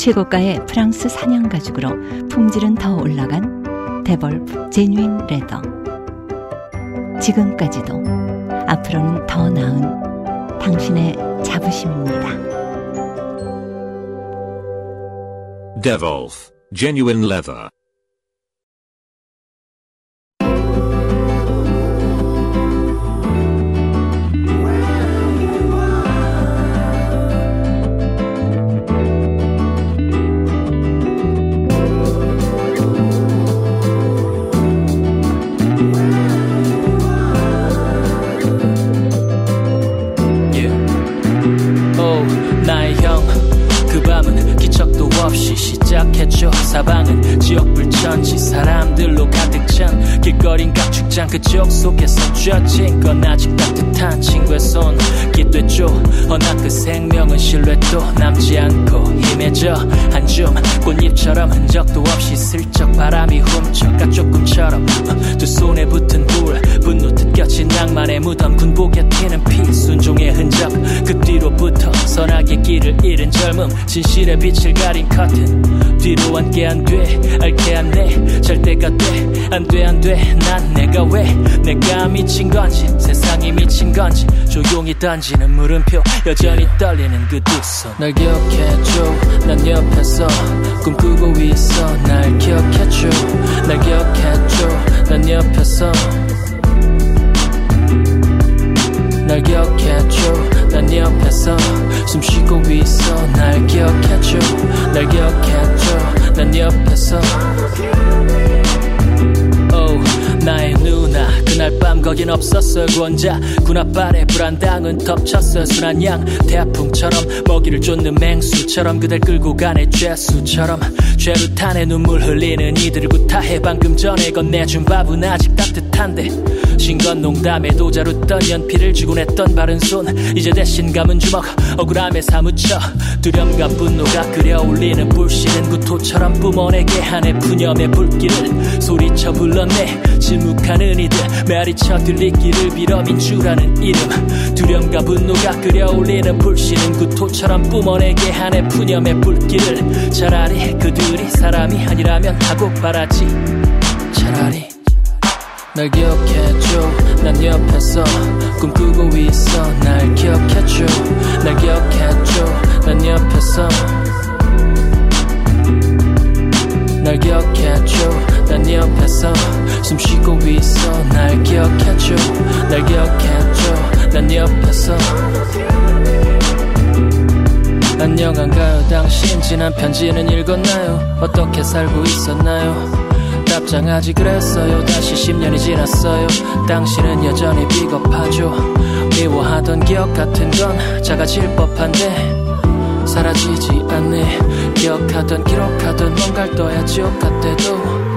최고가의 프랑스 사냥 가죽으로 품질은 더 올라간 데볼프 제뉴인 레더. 지금까지도 앞으로는 더 나은 당신의 자부심입니다. Devolf, genuine leather. 시작했죠 사방은 지옥불천지 사람들로 가득 찬 길거린 각축장 그쪽 속에서 쥐어진 건 아직 따뜻한 친구의 손. 기대죠. 허나 그 생명은 신뢰도 남지 않고 힘해져. 한줌 꽃잎처럼 흔적도 없이 슬쩍 바람이 훔쳐가 조금처럼 두 손에 붙은 불 뜯겨진 낭만의 무덤 군복에 튀는 피 순종의 흔적. 그 뒤로부터 선하게 길을 잃은 젊음 진실의 빛을 가린 커튼. 뒤로 앉게 안돼 알게 안돼 잘 때가 돼 안 돼 안 돼 난 내가 왜? 내가 미친 건지 세상이 미친 건지 조용히 던지는 물음표. 여전히 떨리는 그 두 손. 날 기억해줘 난 옆에서 꿈꾸고 있어. 날 기억해줘 날 기억해줘 난 옆에서 날 기억해줘. 난 옆에서 숨 쉬고 있어. 날 기억해줘. 날 기억해줘. 난 옆에서. Oh, 나의 누나 그날 밤 거긴 없었어 권자. 군합발에 불안당은 덮쳤어 순한 양. 태풍처럼 먹이를 쫓는 맹수처럼 그댈 끌고 가네 죄수처럼. 죄로 탄에 눈물 흘리는 이들을 구타해. 방금 전에 건네준 밥은 아직 따뜻한데. 신건 농담에 도자루던 연필을 쥐고 냈던 바른 손. 이제 대신 감은 주먹 억울함에 사무쳐. 두려움과 분노가 끓여올리는 불씨는 구토처럼 뿜어내게 하네. 푸념의 불길을 소리쳐 불렀네. 침묵하는 이들 메아리쳐 들리기를 빌어 민주라는 이름. 두려움과 분노가 끓여올리는 불씨는 구토처럼 뿜어내게 하네 푸념의 불길을. 차라리 그들이 사람이 아니라면 하고 바라지. 차라리 날 기억해줘. 난 옆에서 꿈꾸고 있어. 날 기억해줘. 날 기억해줘. 난 옆에서 날 기억해줘. 난 옆에서 숨 쉬고 있어. 날 기억해줘. 날 기억해줘. 난 옆에서. 안녕한가요 당신. 지난 편지는 읽었나요? 어떻게 살고 있었나요? 답장하지 그랬어요. 다시 10년이 지났어요. 당신은 여전히 비겁하죠. 미워하던 기억 같은 건 작아질 법한데 사라지지 않네 기억하던 기록하던 뭔가를 떠야 지옥 같대도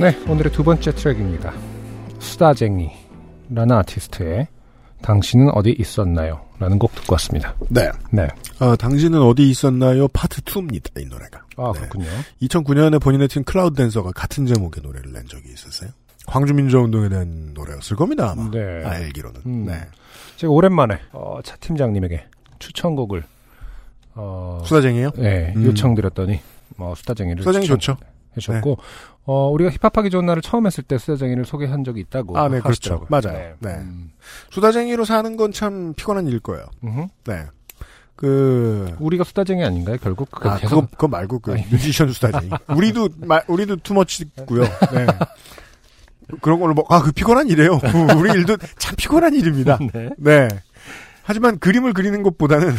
네, 오늘의 두 번째 트랙입니다. 수다쟁이라는 아티스트의 당신은 어디 있었나요? 라는 곡 듣고 왔습니다. 네. 네. 어, 당신은 어디 있었나요? 파트 2입니다. 이 노래가. 아, 네. 그렇군요. 2009년에 본인의 팀 클라우드 댄서가 같은 제목의 노래를 낸 적이 있었어요. 광주민주화운동에 대한 노래였을 겁니다, 아마. 네. 알기로는. 음. 네. 제가 오랜만에 어, 차 팀장님에게 추천곡을 어, 수다쟁이에요? 네, 음. 요청드렸더니 뭐 수다쟁이를 수다쟁이 추천- 좋죠. 해주셨고 어, 우리가 힙합하기 좋은 날을 처음 했을 때 수다쟁이를 소개한 적이 있다고 아, 네, 그렇죠. 하시더라고요. 맞아요. 네. 음. 수다쟁이로 사는 건 참 피곤한 일일 거예요. 음흠. 네. 그, 우리가 수다쟁이 아닌가요? 결국 그거 아, 계속 그거, 그거 말고 그 아니. 뮤지션 수다쟁이. 우리도, 마, 우리도 투머치고요. 네. 그런 걸로 뭐, 아, 그 피곤한 일이에요. 그 우리 일도 참 피곤한 일입니다. 네. 네. 하지만 그림을 그리는 것보다는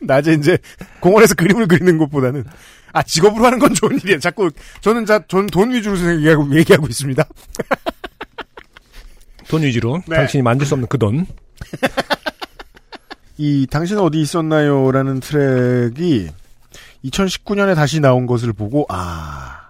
낮에 이제 공원에서 그림을 그리는 것보다는 아 직업으로 하는 건 좋은 일이에요. 자꾸 저는 자 저는 돈 위주로 얘기하고 얘기하고 있습니다. 돈 위주로 네. 당신이 만질 수 없는 그 돈. 이 당신은 어디 있었나요라는 트랙이 2019년에 다시 나온 것을 보고 아.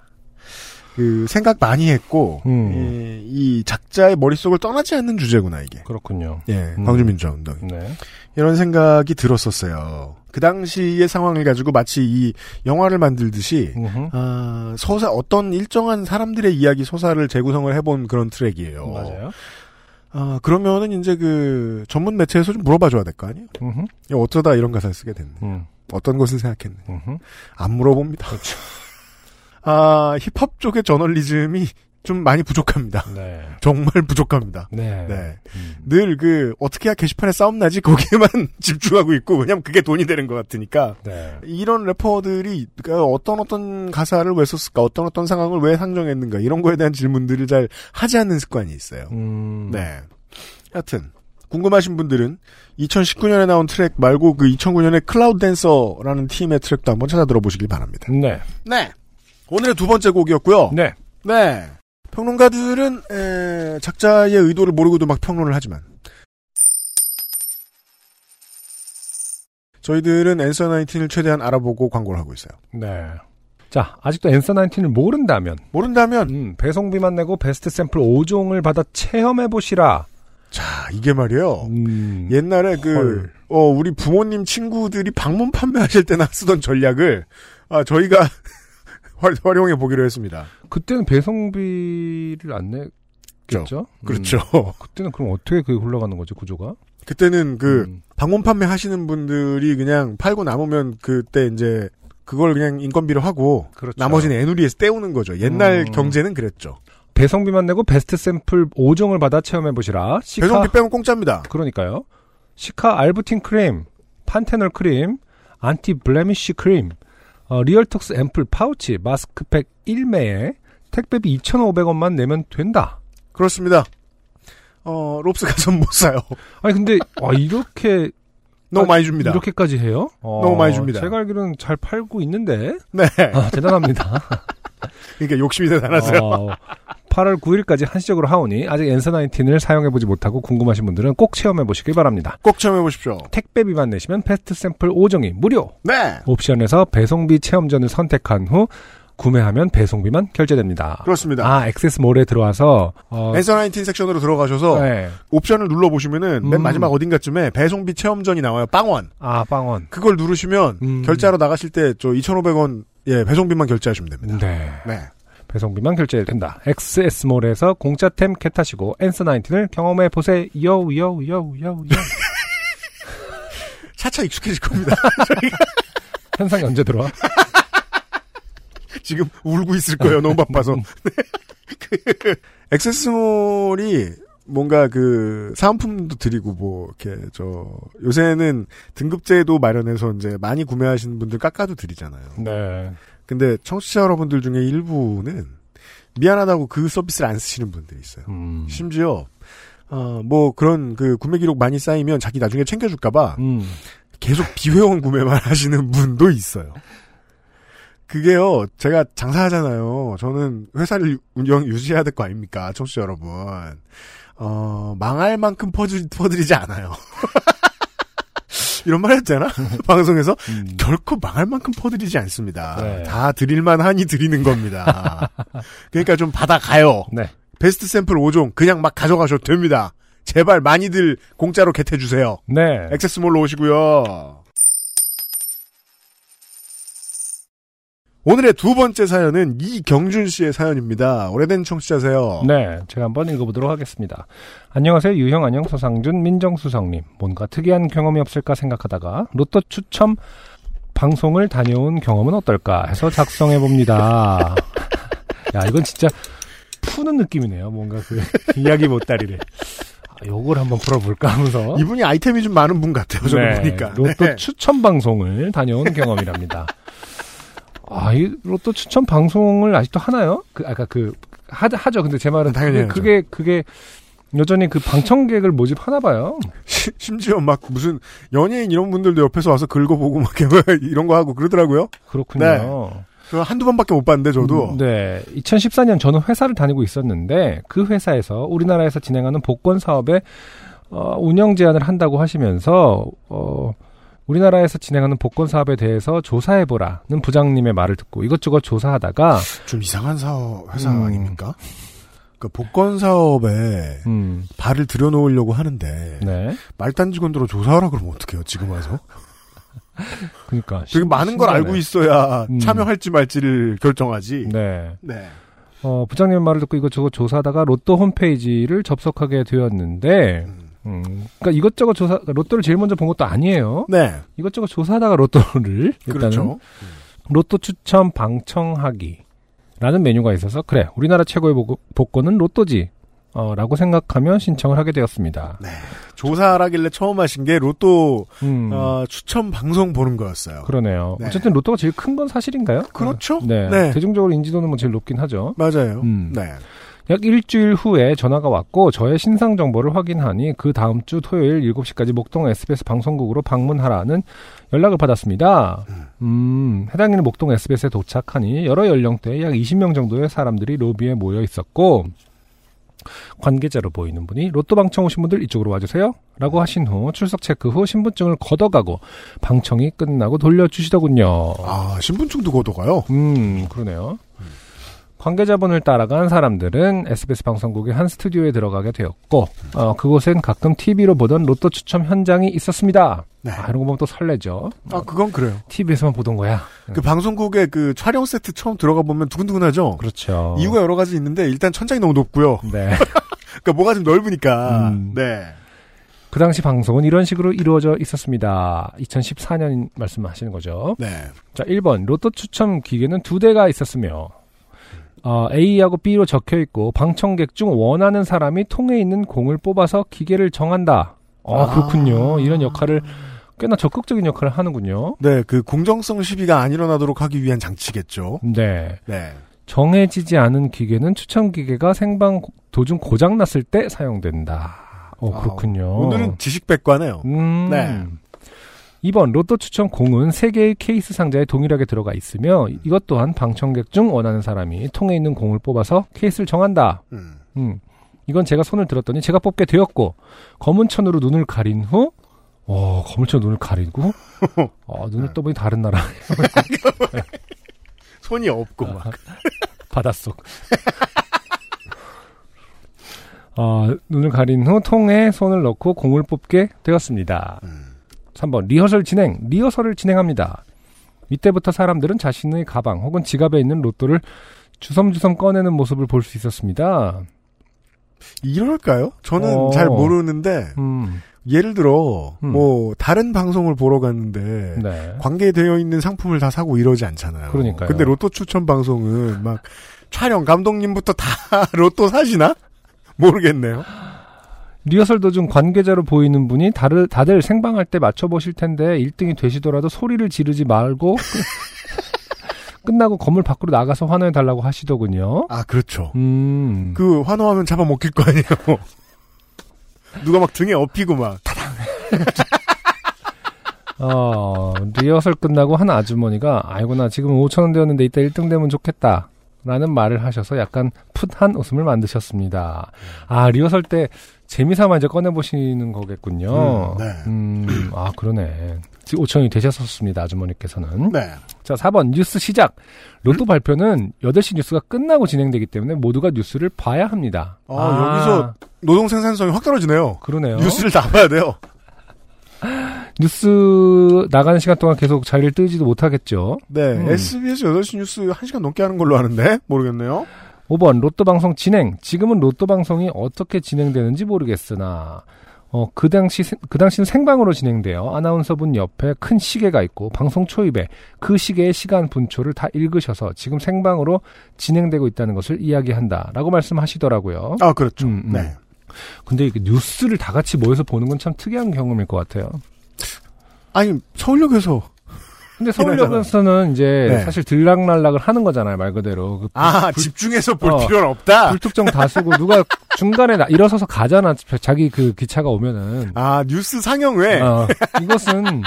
그 생각 많이 했고 음. 예, 이 작자의 머릿속을 떠나지 않는 주제구나 이게. 그렇군요. 예, 음. 광주민주화운동. 네. 이런 생각이 들었었어요. 그 당시의 상황을 가지고 마치 이 영화를 만들듯이. 아, 소사 어떤 일정한 사람들의 이야기 소사를 재구성을 해본 그런 트랙이에요. 맞아요. 아 그러면은 이제 그 전문 매체에서 좀 물어봐 줘야 될 거 아니에요? 야, 어쩌다 이런 가사를 쓰게 됐네. 음. 어떤 것을 생각했네. 음흠. 안 물어봅니다. 아 힙합 쪽의 저널리즘이 좀 많이 부족합니다. 네. 정말 부족합니다. 네. 네. 음. 늘 그 어떻게 해야 게시판에 싸움 나지 거기에만 집중하고 있고 왜냐면 그게 돈이 되는 것 같으니까 네. 이런 래퍼들이 그러니까 어떤 어떤 가사를 왜 썼을까 어떤 어떤 상황을 왜 상정했는가 이런 거에 대한 질문들을 잘 하지 않는 습관이 있어요. 음. 네. 하여튼 궁금하신 분들은 2019년에 나온 트랙 말고 그 2009년에 클라우드 댄서라는 팀의 트랙도 한번 찾아 들어보시길 바랍니다. 네. 네. 오늘의 두 번째 곡이었고요. 네. 네. 평론가들은 에, 작자의 의도를 모르고도 막 평론을 하지만 저희들은 앤서 나인틴을 최대한 알아보고 광고를 하고 있어요. 네. 자, 아직도 앤서 나인틴을 모른다면 모른다면 음, 배송비만 내고 베스트 샘플 5종을 받아 체험해 보시라. 자 이게 말이에요. 음. 옛날에 그 헐. 어, 우리 부모님 친구들이 방문 판매하실 때나 쓰던 전략을 아, 저희가 활, 활용해 보기로 했습니다. 그때는 배송비를 안 내겠죠? 그렇죠. 음, 그때는 그럼 어떻게 그 흘러가는 거지 구조가? 그때는 그 음. 방문 판매 하시는 분들이 그냥 팔고 남으면 그때 이제 그걸 그냥 인건비로 하고 그렇죠. 나머지는 에누리에서 때우는 거죠. 옛날 음. 경제는 그랬죠. 배송비만 내고 베스트 샘플 5종을 받아 체험해 보시라. 시카 배송비 빼면 공짜입니다. 그러니까요. 시카 알부틴 크림, 판테놀 크림, 안티 블레미쉬 크림, 어, 리얼톡스 앰플 파우치, 마스크팩 1매에 택배비 2,500원만 내면 된다. 그렇습니다. 어, 롭스 가선 못 사요. 아니 근데 와, 이렇게 너무 아, 많이 줍니다. 이렇게까지 해요? 어, 너무 많이 줍니다. 제가 알기로는 잘 팔고 있는데 네. 아, 대단합니다. 그러니까 욕심이 대단하세요. 어, 8월 9일까지 한시적으로 하오니 아직 엔서 나인틴을 사용해보지 못하고 궁금하신 분들은 꼭 체험해보시길 바랍니다. 꼭 체험해 보십시오. 택배비만 내시면 패스트 샘플 5종이 무료! 네. 옵션에서 배송비 체험전을 선택한 후 구매하면 배송비만 결제됩니다. 그렇습니다. 아, 액세스몰에 들어와서 어, 앤서 나인틴 섹션으로 들어가셔서 네. 옵션을 눌러 보시면은 맨 음. 마지막 어딘가쯤에 배송비 체험전이 나와요. 빵원. 아, 빵원. 그걸 누르시면 음. 결제하러 나가실 때 저 2,500원 예 배송비만 결제하시면 됩니다. 네. 네. 배송비만 결제된다. XS몰에서 공짜템 캣하시고 엔서 나인틴을 경험해 보세요. 요요요요요. 차차 익숙해질 겁니다. 현상이 언제 들어와? 지금 울고 있을 거예요. 너무 바빠서. 음. 그 액세스몰이 뭔가 그 사은품도 드리고 뭐 이렇게 저 요새는 등급제도 마련해서 이제 많이 구매하시는 분들 깎아도 드리잖아요. 네. 근데 청취자 여러분들 중에 일부는 미안하다고 그 서비스를 안 쓰시는 분들이 있어요. 음. 심지어 어 뭐 그런 그 구매 기록 많이 쌓이면 자기 나중에 챙겨줄까봐 음. 계속 비회원 구매만 하시는 분도 있어요. 그게요, 제가 장사하잖아요. 저는 회사를 운영, 유지해야 될 거 아닙니까? 청취자 여러분. 어, 망할 만큼 퍼드, 퍼드리지 않아요. 이런 말 했잖아 방송에서 음. 결코 망할 만큼 퍼드리지 않습니다. 네. 다 드릴만 하니 드리는 겁니다. 그러니까 좀 받아가요. 네. 베스트 샘플 5종 그냥 막 가져가셔도 됩니다. 제발 많이들 공짜로 겟해주세요. 네. 액세스몰로 오시고요. 오늘의 두 번째 사연은 이경준 씨의 사연입니다. 오래된 청취자세요. 네, 제가 한번 읽어보도록 하겠습니다. 안녕하세요, 유형 안녕 서상준 민정수석님. 뭔가 특이한 경험이 없을까 생각하다가 로또 추첨 방송을 다녀온 경험은 어떨까 해서 작성해 봅니다. 야, 이건 진짜 푸는 느낌이네요. 뭔가 그 이야기 못다리를. 아, 요걸 한번 풀어볼까 하면서. 이분이 아이템이 좀 많은 분 같아요. 저는 네, 보니까. 로또 네. 추첨 방송을 다녀온 경험이랍니다. 아, 이 로또 추첨 방송을 아직도 하나요? 그 아까 그 하, 하죠. 근데 제 말은 당연히 그게, 그게 그게 여전히 그 방청객을 모집하나 봐요. 시- 심지어 막 무슨 연예인 이런 분들도 옆에서 와서 긁어보고 막 이런 거 하고 그러더라고요. 그렇군요. 저 한두 번밖에 못 봤는데 저도. 음, 네. 2014년 저는 회사를 다니고 있었는데 그 회사에서 우리나라에서 진행하는 복권 사업에 어, 운영 제안을 한다고 하시면서 어, 우리나라에서 진행하는 복권 사업에 대해서 조사해보라는 부장님의 말을 듣고 이것저것 조사하다가 좀 이상한 사업 회사 음. 아닙니까? 그 복권 사업에 음, 발을 들여놓으려고 하는데 네. 말단 직원들로 조사하라 그러면 어떡해요 지금 와서? 그러니까 되게 많은 걸 신기하네. 알고 있어야 음. 참여할지 말지를 결정하지. 네. 네. 어, 부장님의 말을 듣고 이것저것 조사하다가 로또 홈페이지를 접속하게 되었는데, 음, 그러니까 이것저것 조사, 로또를 제일 먼저 본 것도 아니에요. 네. 이것저것 조사하다가 로또를 일단은 그렇죠. 로또 추첨 방청하기라는 메뉴가 있어서 그래 우리나라 최고의 복- 복권은 로또지. 어, 라고 생각하며 신청을 하게 되었습니다. 조사하라길래 처음 하신 게 로또 음, 어, 추첨 방송 보는 거였어요. 그러네요. 네. 어쨌든 로또가 제일 큰 건 사실인가요? 그렇죠? 네. 네. 대중적으로 인지도는 뭐 제일 높긴 하죠. 맞아요. 음. 네. 약 일주일 후에 전화가 왔고 저의 신상 정보를 확인하니 그 다음 주 토요일 7시까지 목동 SBS 방송국으로 방문하라는 연락을 받았습니다. 음, 해당일은 목동 SBS에 도착하니 여러 연령대의 약 20명 정도의 사람들이 로비에 모여 있었고 관계자로 보이는 분이 로또 방청 오신 분들 이쪽으로 와주세요. 라고 하신 후 출석 체크 후 신분증을 걷어가고 방청이 끝나고 돌려주시더군요. 아 신분증도 걷어가요. 음, 그러네요. 관계자분을 따라간 사람들은 SBS 방송국의 한 스튜디오에 들어가게 되었고, 어, 그곳엔 가끔 TV로 보던 로또 추첨 현장이 있었습니다. 네. 아, 이런 거 보면 또 설레죠. 아 그건 그래요. TV에서만 보던 거야. 그 방송국의 그 촬영 세트 처음 들어가 보면 두근두근하죠. 그렇죠. 이유가 여러 가지 있는데 일단 천장이 너무 높고요. 네. 그러니까 뭐가 좀 넓으니까. 음. 네. 그 당시 방송은 이런 식으로 이루어져 있었습니다. 2014년 말씀하시는 거죠. 네. 자, 1번. 로또 추첨 기계는 두 대가 있었으며, 어, A하고 B로 적혀 있고, 방청객 중 원하는 사람이 통에 있는 공을 뽑아서 기계를 정한다. 아, 아. 그렇군요. 이런 역할을, 꽤나 적극적인 역할을 하는군요. 네, 그 공정성 시비가 안 일어나도록 하기 위한 장치겠죠. 네. 네. 정해지지 않은 기계는 추첨 기계가 생방 고- 도중 고장 났을 때 사용된다. 어, 아, 그렇군요. 오늘은 지식 백과네요. 음. 네. 2번 로또 추첨 공은 3개의 케이스 상자에 동일하게 들어가 있으며 이것 또한 방청객 중 원하는 사람이 통에 있는 공을 뽑아서 케이스를 정한다. 음. 음. 이건 제가 손을 들었더니 제가 뽑게 되었고 검은 천으로 눈을 가린 후 어, 검은 천으로 눈을 가리고 어, 눈을 떠보니 다른 나라 손이 없고 막. 바닷속 어, 눈을 가린 후 통에 손을 넣고 공을 뽑게 되었습니다. 음. 3번 리허설 진행 리허설을 진행합니다. 이때부터 사람들은 자신의 가방 혹은 지갑에 있는 로또를 주섬주섬 꺼내는 모습을 볼 수 있었습니다. 이럴까요? 저는 어. 잘 모르는데 음, 예를 들어 음. 뭐 다른 방송을 보러 갔는데 네. 관계되어 있는 상품을 다 사고 이러지 않잖아요. 그러니까요. 근데 로또 추천 방송은 막 촬영 감독님부터 다 로또 사시나? 모르겠네요. 리허설 도중 관계자로 보이는 분이 다르, 다들 생방할 때 맞춰보실 텐데 1등이 되시더라도 소리를 지르지 말고 끝- 끝나고 건물 밖으로 나가서 환호해 달라고 하시더군요. 아 그렇죠. 음, 그 환호하면 잡아먹힐 거 아니에요. 누가 막 등에 업히고 막. 어, 리허설 끝나고 한 아주머니가 아이고 나 지금 5천 원 되었는데 이따 1등 되면 좋겠다. 라는 말을 하셔서 약간 풋한 웃음을 만드셨습니다. 아, 리허설 때 재미삼아 이제 꺼내보시는 거겠군요. 음, 네. 음, 아, 그러네. 지금 5천이 되셨었습니다, 아주머니께서는. 네. 자, 4번 뉴스 시작. 로또 발표는 8시 뉴스가 끝나고 진행되기 때문에 모두가 뉴스를 봐야 합니다. 아, 여기서 노동 생산성이 확 떨어지네요. 그러네요. 뉴스를 다 봐야 돼요. 뉴스 나가는 시간 동안 계속 자리를 뜨지도 못하겠죠. 네. 음. SBS 8시 뉴스 1시간 넘게 하는 걸로 아는데 모르겠네요. 5번 로또 방송 진행. 지금은 로또 방송이 어떻게 진행되는지 모르겠으나 어, 그 당시 그 당시는 생방으로 진행되어 아나운서분 옆에 큰 시계가 있고 방송 초입에 그 시계의 시간 분초를 다 읽으셔서 지금 생방으로 진행되고 있다는 것을 이야기한다라고 말씀하시더라고요. 아, 그렇죠. 음, 음. 네. 근데 이게 뉴스를 다 같이 모여서 보는 건 참 특이한 경험일 것 같아요. 아니, 서울역에서 근데 서울역에서는 이제 네. 사실 들락날락을 하는 거잖아요, 말 그대로. 그 아, 집중해서 볼 어. 필요는 없다. 불특정 다수고 누가 중간에 나- 일어서서 가잖아. 자기 그 기차가 오면은. 아, 뉴스 상영회. 어, 이것은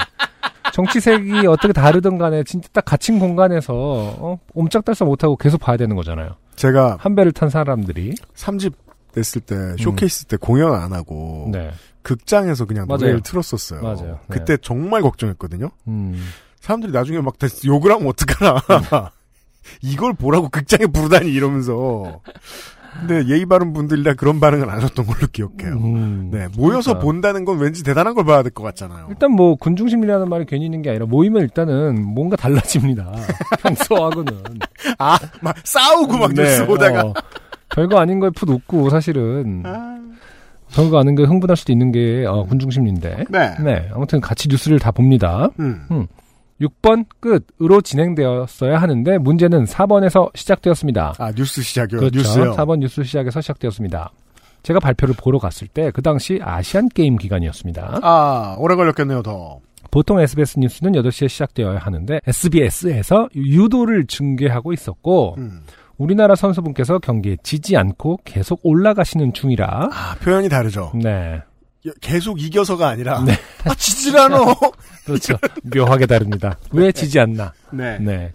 정치색이 어떻게 다르든 간에 진짜 딱 갇힌 공간에서 어, 옴짝달싹 못하고 계속 봐야 되는 거잖아요. 제가 한 배를 탄 사람들이. 3집 냈을 때 쇼케이스 때 공연 안 하고 네. 극장에서 그냥 맞아요. 노래를 틀었었어요. 맞아요. 네. 그때 정말 걱정했거든요. 음. 사람들이 나중에 막다 욕을 하면 어떡하나. 이걸 보라고 극장에 부르다니 이러면서. 근데 예의 바른 분들이라 그런 반응은 안 하셨던 걸로 기억해요. 음. 네, 모여서 그러니까. 본다는 건 왠지 대단한 걸 봐야 될 것 같잖아요. 일단 뭐 군중심이라는 말이 괜히 있는 게 아니라 모이면 일단은 뭔가 달라집니다. 평소하고는. 아, 막 싸우고 막 네, 뉴스 보다가. 어, 별거 아닌 거에 풋 웃고 사실은 아, 별거 아닌 게 흥분할 수도 있는 게 어, 군중심리인데. 네. 네, 아무튼 같이 뉴스를 다 봅니다. 음. 6번 끝으로 진행되었어야 하는데 문제는 4번에서 시작되었습니다. 아, 뉴스 시작이요. 그렇죠. 뉴스요. 4번 뉴스 시작에서 시작되었습니다. 제가 발표를 보러 갔을 때 그 당시 아시안 게임 기간이었습니다. 아, 오래 걸렸겠네요, 더. 보통 SBS 뉴스는 8시에 시작되어야 하는데 SBS에서 유도를 중계하고 있었고 음. 우리나라 선수분께서 경기에 지지 않고 계속 올라가시는 중이라 아, 표현이 다르죠. 네. 여- 계속 이겨서가 아니라. 네. 아, 지질 않어. 그렇죠. 묘하게 다릅니다. 왜 지지 않나? 네. 네.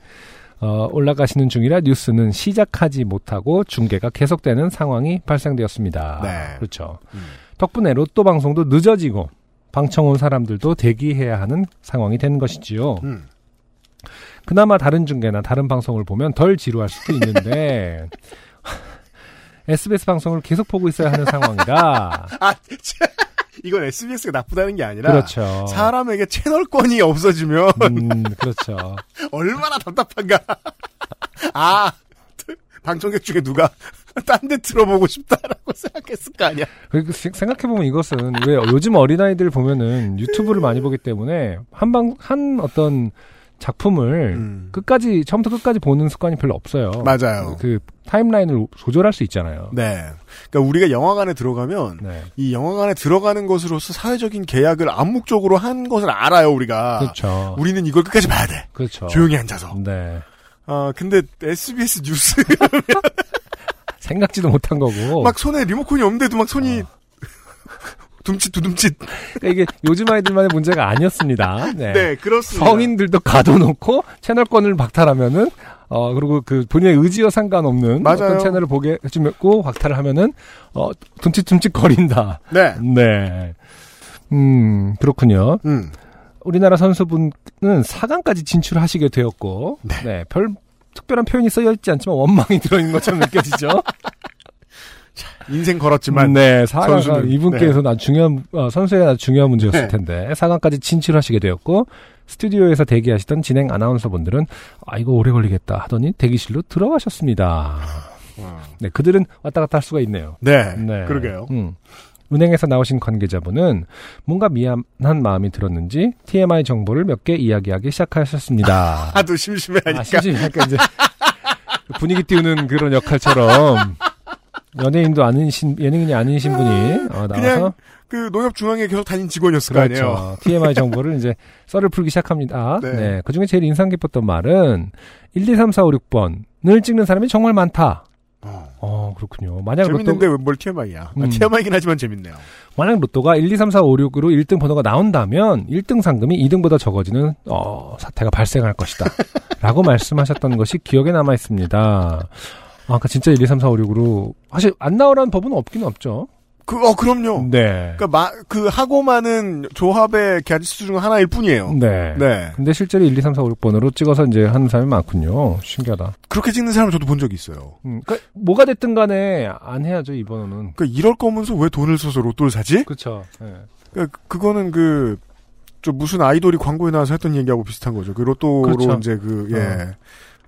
어, 올라가시는 중이라 뉴스는 시작하지 못하고 중계가 계속되는 상황이 발생되었습니다. 네. 그렇죠. 음. 덕분에 로또 방송도 늦어지고 방청 온 사람들도 대기해야 하는 상황이 된 것이지요. 음. 그나마 다른 중계나 다른 방송을 보면 덜 지루할 수도 있는데 SBS 방송을 계속 보고 있어야 하는 상황이라 아, 참. 이건 SBS가 나쁘다는 게 아니라. 그렇죠. 사람에게 채널권이 없어지면 음, 그렇죠. 얼마나 답답한가. 아, 방청객 중에 누가 딴데 틀어보고 싶다라고 생각했을 거 아니야. 그리고 생각해 보면 이것은 왜 요즘 어린아이들 보면은 유튜브를 많이 보기 때문에 한방한 어떤 작품을 음. 끝까지 처음부터 끝까지 보는 습관이 별로 없어요. 맞아요. 그 타임라인을 조절할 수 있잖아요. 네. 그러니까 우리가 영화관에 들어가면 네. 이 영화관에 들어가는 것으로서 사회적인 계약을 암묵적으로 한 것을 알아요, 우리가. 그렇죠. 우리는 이걸 끝까지 봐야 돼. 그렇죠. 조용히 앉아서. 네. 아, 근데 SBS 뉴스 생각지도 못한 거고. 막 손에 리모컨이 없는데도 막 손이 어. 둠칫 두둠칫. 그러니까 이게 요즘 아이들만의 문제가 아니었습니다. 네. 네, 그렇습니다. 성인들도 가둬놓고 채널권을 박탈하면은 어 그리고 그 본인의 의지와 상관없는 맞아요. 어떤 채널을 보게 해주고 박탈을 하면은 어 둠칫둠칫 거린다. 네. 네. 음 그렇군요. 음. 우리나라 선수분은 4강까지 진출하시게 되었고, 네. 별 특별한 표현이 쓰여 있지 않지만 원망이 들어있는 것처럼 느껴지죠. 인생 걸었지만 네, 4강 선수는, 이분께서는 아주 중요한 어, 선수에 아주 중요한 문제였을 네. 텐데 4강까지 진출하시게 되었고 스튜디오에서 대기하시던 진행 아나운서분들은 아 이거 오래 걸리겠다 하더니 대기실로 들어가셨습니다. 네, 그들은 왔다 갔다 할 수가 있네요. 네. 네, 그러게요. 음. 은행에서 나오신 관계자분은 뭔가 미안한 마음이 들었는지 TMI 정보를 몇 개 이야기하기 시작하셨습니다. 하도 심심해하니까. 아, 심심하니까 이제 분위기 띄우는 그런 역할처럼 연예인도 아니신 예능인이 아니신 분이 어, 나와서 그냥 그 농협 중앙에 계속 다닌 직원이었을 거 아니에요. 그렇죠. TMI 정보를 이제 썰을 풀기 시작합니다. 네. 네. 그 중에 제일 인상 깊었던 말은 1, 2, 3, 4, 5, 6번을 찍는 사람이 정말 많다. 어. 어, 그렇군요. 만약 재밌는데 로또, 뭘 TMI야? 음. TMI긴 하지만 재밌네요. 만약 로또가 1, 2, 3, 4, 5, 6으로 1등 번호가 나온다면 1등 상금이 2등보다 적어지는, 어, 사태가 발생할 것이다. 라고 말씀하셨던 것이 기억에 남아 있습니다. 아, 그러니까 진짜 1, 2, 3, 4, 5, 6으로. 사실 안 나오라는 법은 없긴 없죠. 그, 어, 그럼요. 네. 그니까, 마, 그, 하고 많은 조합의 가지수 중 하나일 뿐이에요. 네. 네. 근데 실제로 1, 2, 3, 4, 5, 6번으로 찍어서 이제 하는 사람이 많군요. 신기하다. 그렇게 찍는 사람을 저도 본 적이 있어요. 음, 그러니까 뭐가 됐든 간에 안 해야죠, 이 번호는. 그니까, 이럴 거면서 왜 돈을 써서 로또를 사지? 그쵸. 네. 그러니까 그거는 그, 저 무슨 아이돌이 광고에 나와서 했던 얘기하고 비슷한 거죠. 그 로또로 그렇죠. 이제 그, 예.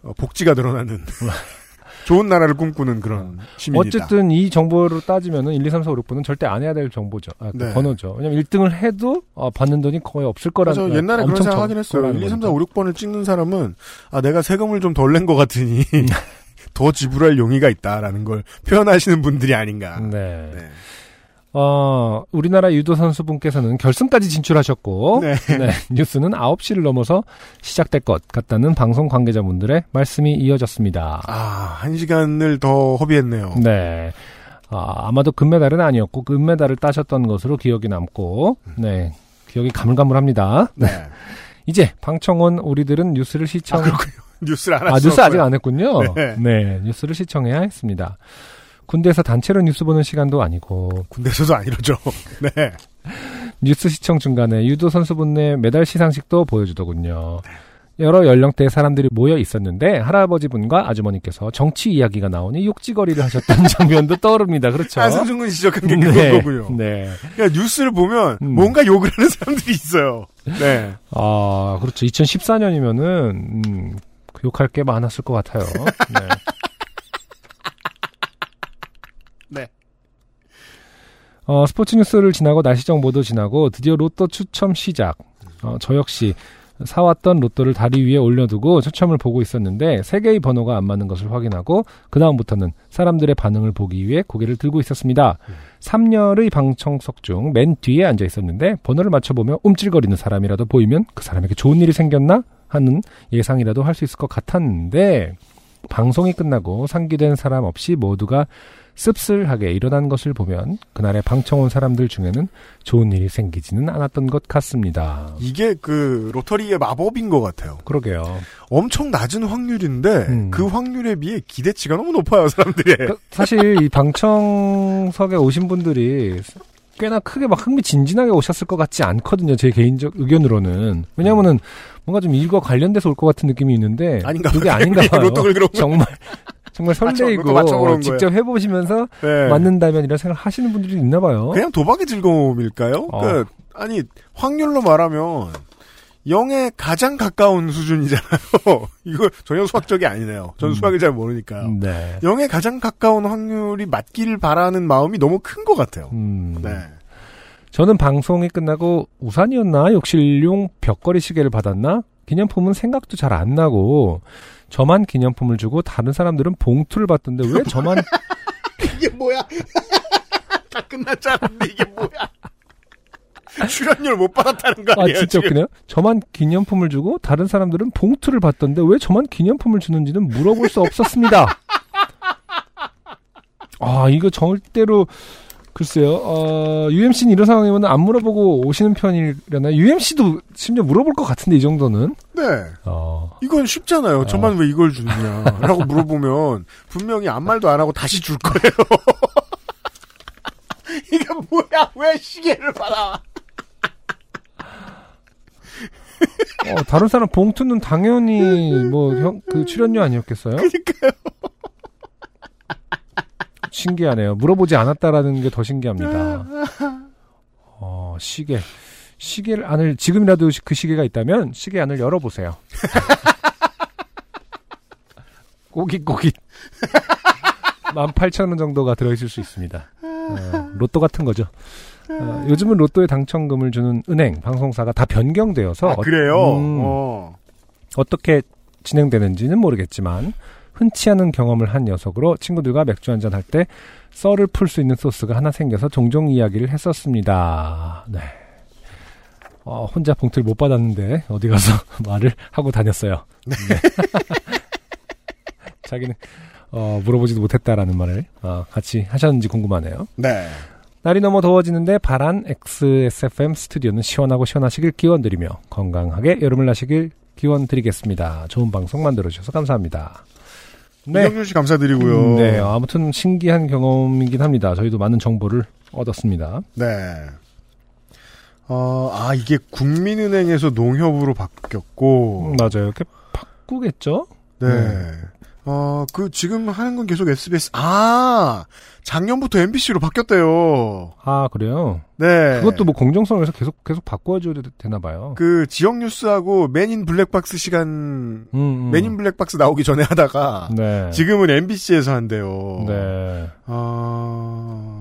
어, 복지가 늘어나는. 좋은 나라를 꿈꾸는 그런 시민이다. 어쨌든 이 정보로 따지면은 1, 2, 3, 4, 5, 6번은 절대 안 해야 될 정보죠. 아, 그 네. 번호죠. 왜냐면 1등을 해도 어, 받는 돈이 거의 없을 거라는 맞아 옛날에 그런 생각 적- 하긴 했어요. 거라는 1, 2, 3, 4, 거니까. 5, 6번을 찍는 사람은, 아, 내가 세금을 좀 덜 낸 것 같으니, 더 지불할 용의가 있다라는 걸 표현하시는 분들이 아닌가. 네. 네. 어, 우리나라 유도 선수분께서는 결승까지 진출하셨고 네. 네, 뉴스는 9시를 넘어서 시작될 것 같다는 방송 관계자분들의 말씀이 이어졌습니다. 아, 한 시간을 더 허비했네요. 네. 아, 아마도 금메달은 아니었고 금메달을 따셨던 것으로 기억이 남고 네. 기억이 가물가물합니다. 네. 이제 방청원 우리들은 뉴스를 시청 뉴스를 안 아. 뉴스 아직 안 했군요. 네. 네. 뉴스를 시청해야 했습니다. 군대에서 단체로 뉴스 보는 시간도 아니고 군대에서도 안 이러죠. 네. 뉴스 시청 중간에 유도 선수분의 메달 시상식도 보여주더군요. 여러 연령대의 사람들이 모여 있었는데 할아버지분과 아주머니께서 정치 이야기가 나오니 욕지거리를 하셨던 장면도 떠오릅니다. 그렇죠? 안승준군 지적한 게 네. 그거군요. 네. 그러니까 뉴스를 보면 음. 뭔가 욕을 하는 사람들이 있어요. 네. 아, 그렇죠. 2014년이면은 음, 욕할 게 많았을 것 같아요. 네. 네. 어, 스포츠 뉴스를 지나고 날씨 정보도 지나고 드디어 로또 추첨 시작. 어, 저 역시 사왔던 로또를 다리 위에 올려두고 추첨을 보고 있었는데 세 개의 번호가 안 맞는 것을 확인하고 그 다음부터는 사람들의 반응을 보기 위해 고개를 들고 있었습니다. 3열의 방청석 중 맨 뒤에 앉아 있었는데 번호를 맞춰보며 움찔거리는 사람이라도 보이면 그 사람에게 좋은 일이 생겼나 하는 예상이라도 할 수 있을 것 같았는데 방송이 끝나고 상기된 사람 없이 모두가 씁쓸하게 일어난 것을 보면 그날의 방청 온 사람들 중에는 좋은 일이 생기지는 않았던 것 같습니다. 이게 그 로터리의 마법인 것 같아요. 그러게요. 엄청 낮은 확률인데 음. 그 확률에 비해 기대치가 너무 높아요 사람들의. 그러니까 사실 이 방청석에 오신 분들이 꽤나 크게 막 흥미진진하게 오셨을 것 같지 않거든요. 제 개인적 의견으로는. 왜냐면은 뭔가 좀 일과 관련돼서 올 것 같은 느낌이 있는데 아닌가 그게. 아닌가 봐요. 온. 정말 정말 맞춰, 설레이고 온 직접 해보시면서 네. 맞는다면 이런 생각 하시는 분들이 있나 봐요. 그냥 도박의 즐거움일까요? 어. 그 아니 확률로 말하면 0에 가장 가까운 수준이잖아요. 이거 전혀 수학적이 아니네요. 전 음. 수학을 잘 모르니까요. 네. 0에 가장 가까운 확률이 맞기를 바라는 마음이 너무 큰 것 같아요. 음. 네. 저는 방송이 끝나고 우산이었나 욕실용 벽걸이 시계를 받았나 기념품은 생각도 잘 안 나고 저만 기념품을 주고 다른 사람들은 봉투를 받던데 왜 저만 이게 뭐야? 다 않은데 이게 뭐야? 출연료를 못 받았다는 거아 아니에요? 진짜 지금? 웃기네요. 저만 기념품을 주고 다른 사람들은 봉투를 받던데 왜 저만 기념품을 주는지는 물어볼 수 없었습니다. 아 이거 절대로 글쎄요. 어, UMC는 이런 상황이면 안 물어보고 오시는 편이려나? UMC도 심지어 물어볼 것 같은데 이 정도는. 네. 어. 이건 쉽잖아요. 저만 왜 이걸 주느냐? 라고 물어보면 분명히 아무 말도 안 하고 다시 줄 거예요. 이게 뭐야? 왜 시계를 받아? 어, 다른 사람 봉투는 당연히 뭐 형 그 출연료 아니었겠어요? 그러니까요. 신기하네요. 물어보지 않았다라는 게 더 신기합니다. 어, 시계. 시계를 안을 지금이라도 그 시계가 있다면 시계 안을 열어보세요. 꼬깃꼬깃. 18,000원 정도가 들어있을 수 있습니다. 어, 로또 같은 거죠. 어, 요즘은 로또에 당첨금을 주는 은행, 방송사가 다 변경되어서 아, 그래요? 음, 어. 어떻게 진행되는지는 모르겠지만 흔치 않은 경험을 한 녀석으로 친구들과 맥주 한잔 할 때 썰을 풀 수 있는 소스가 하나 생겨서 종종 이야기를 했었습니다. 네. 어, 혼자 봉투를 못 받았는데 어디 가서 말을 하고 다녔어요. 네. 자기는 어, 물어보지도 못했다라는 말을 어, 같이 하셨는지 궁금하네요. 네. 날이 너무 더워지는데 바란 XSFM 스튜디오는 시원하고 시원하시길 기원드리며 건강하게 여름을 나시길 기원드리겠습니다. 좋은 방송 만들어주셔서 감사합니다. 네. 이경준 씨 감사드리고요. 음, 네, 아무튼 신기한 경험이긴 합니다. 저희도 많은 정보를 얻었습니다. 네. 어, 아, 이게 국민은행에서 농협으로 바뀌었고, 음, 맞아요. 이렇게 바꾸겠죠? 네. 어, 그, 지금 하는 건 계속 SBS, 아, 작년부터 MBC로 바뀌었대요. 아, 그래요? 네. 그것도 뭐 공정성에서 계속, 계속 바꿔줘야 되- 되나 봐요. 그, 지역 뉴스하고 맨인 블랙박스 시간, 음, 음. 맨인 블랙박스 나오기 전에 하다가, 네. 지금은 MBC에서 한대요. 네. 아,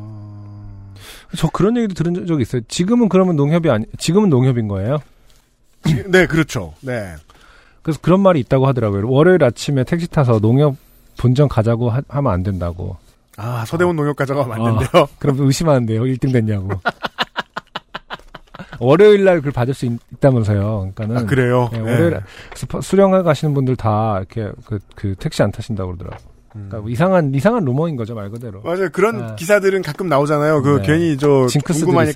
저 그런 얘기도 들은 적이 있어요. 지금은 그러면 농협이 아니, 지금은 농협인 거예요? 지- 네, 그렇죠. 네. 그래서 그런 말이 있다고 하더라고요. 월요일 아침에 택시 타서 농협 본점 가자고 하, 면안 된다고. 아, 서대원 농협 가자가 맞는데요. 그럼 의심하는데요. 1등 됐냐고. 월요일 날 그걸 받을 수 있, 다면서요 그러니까는 아, 그래요? 네, 네. 월요일 스파- 수령회 가시는 분들 다 이렇게 그, 그 택시 안 타신다고 그러더라고. 그러니까 뭐 이상한 이상한 루머인 거죠 말 그대로. 맞아요. 그런 아. 기사들은 가끔 나오잖아요. 그 네. 괜히 저 궁금하니까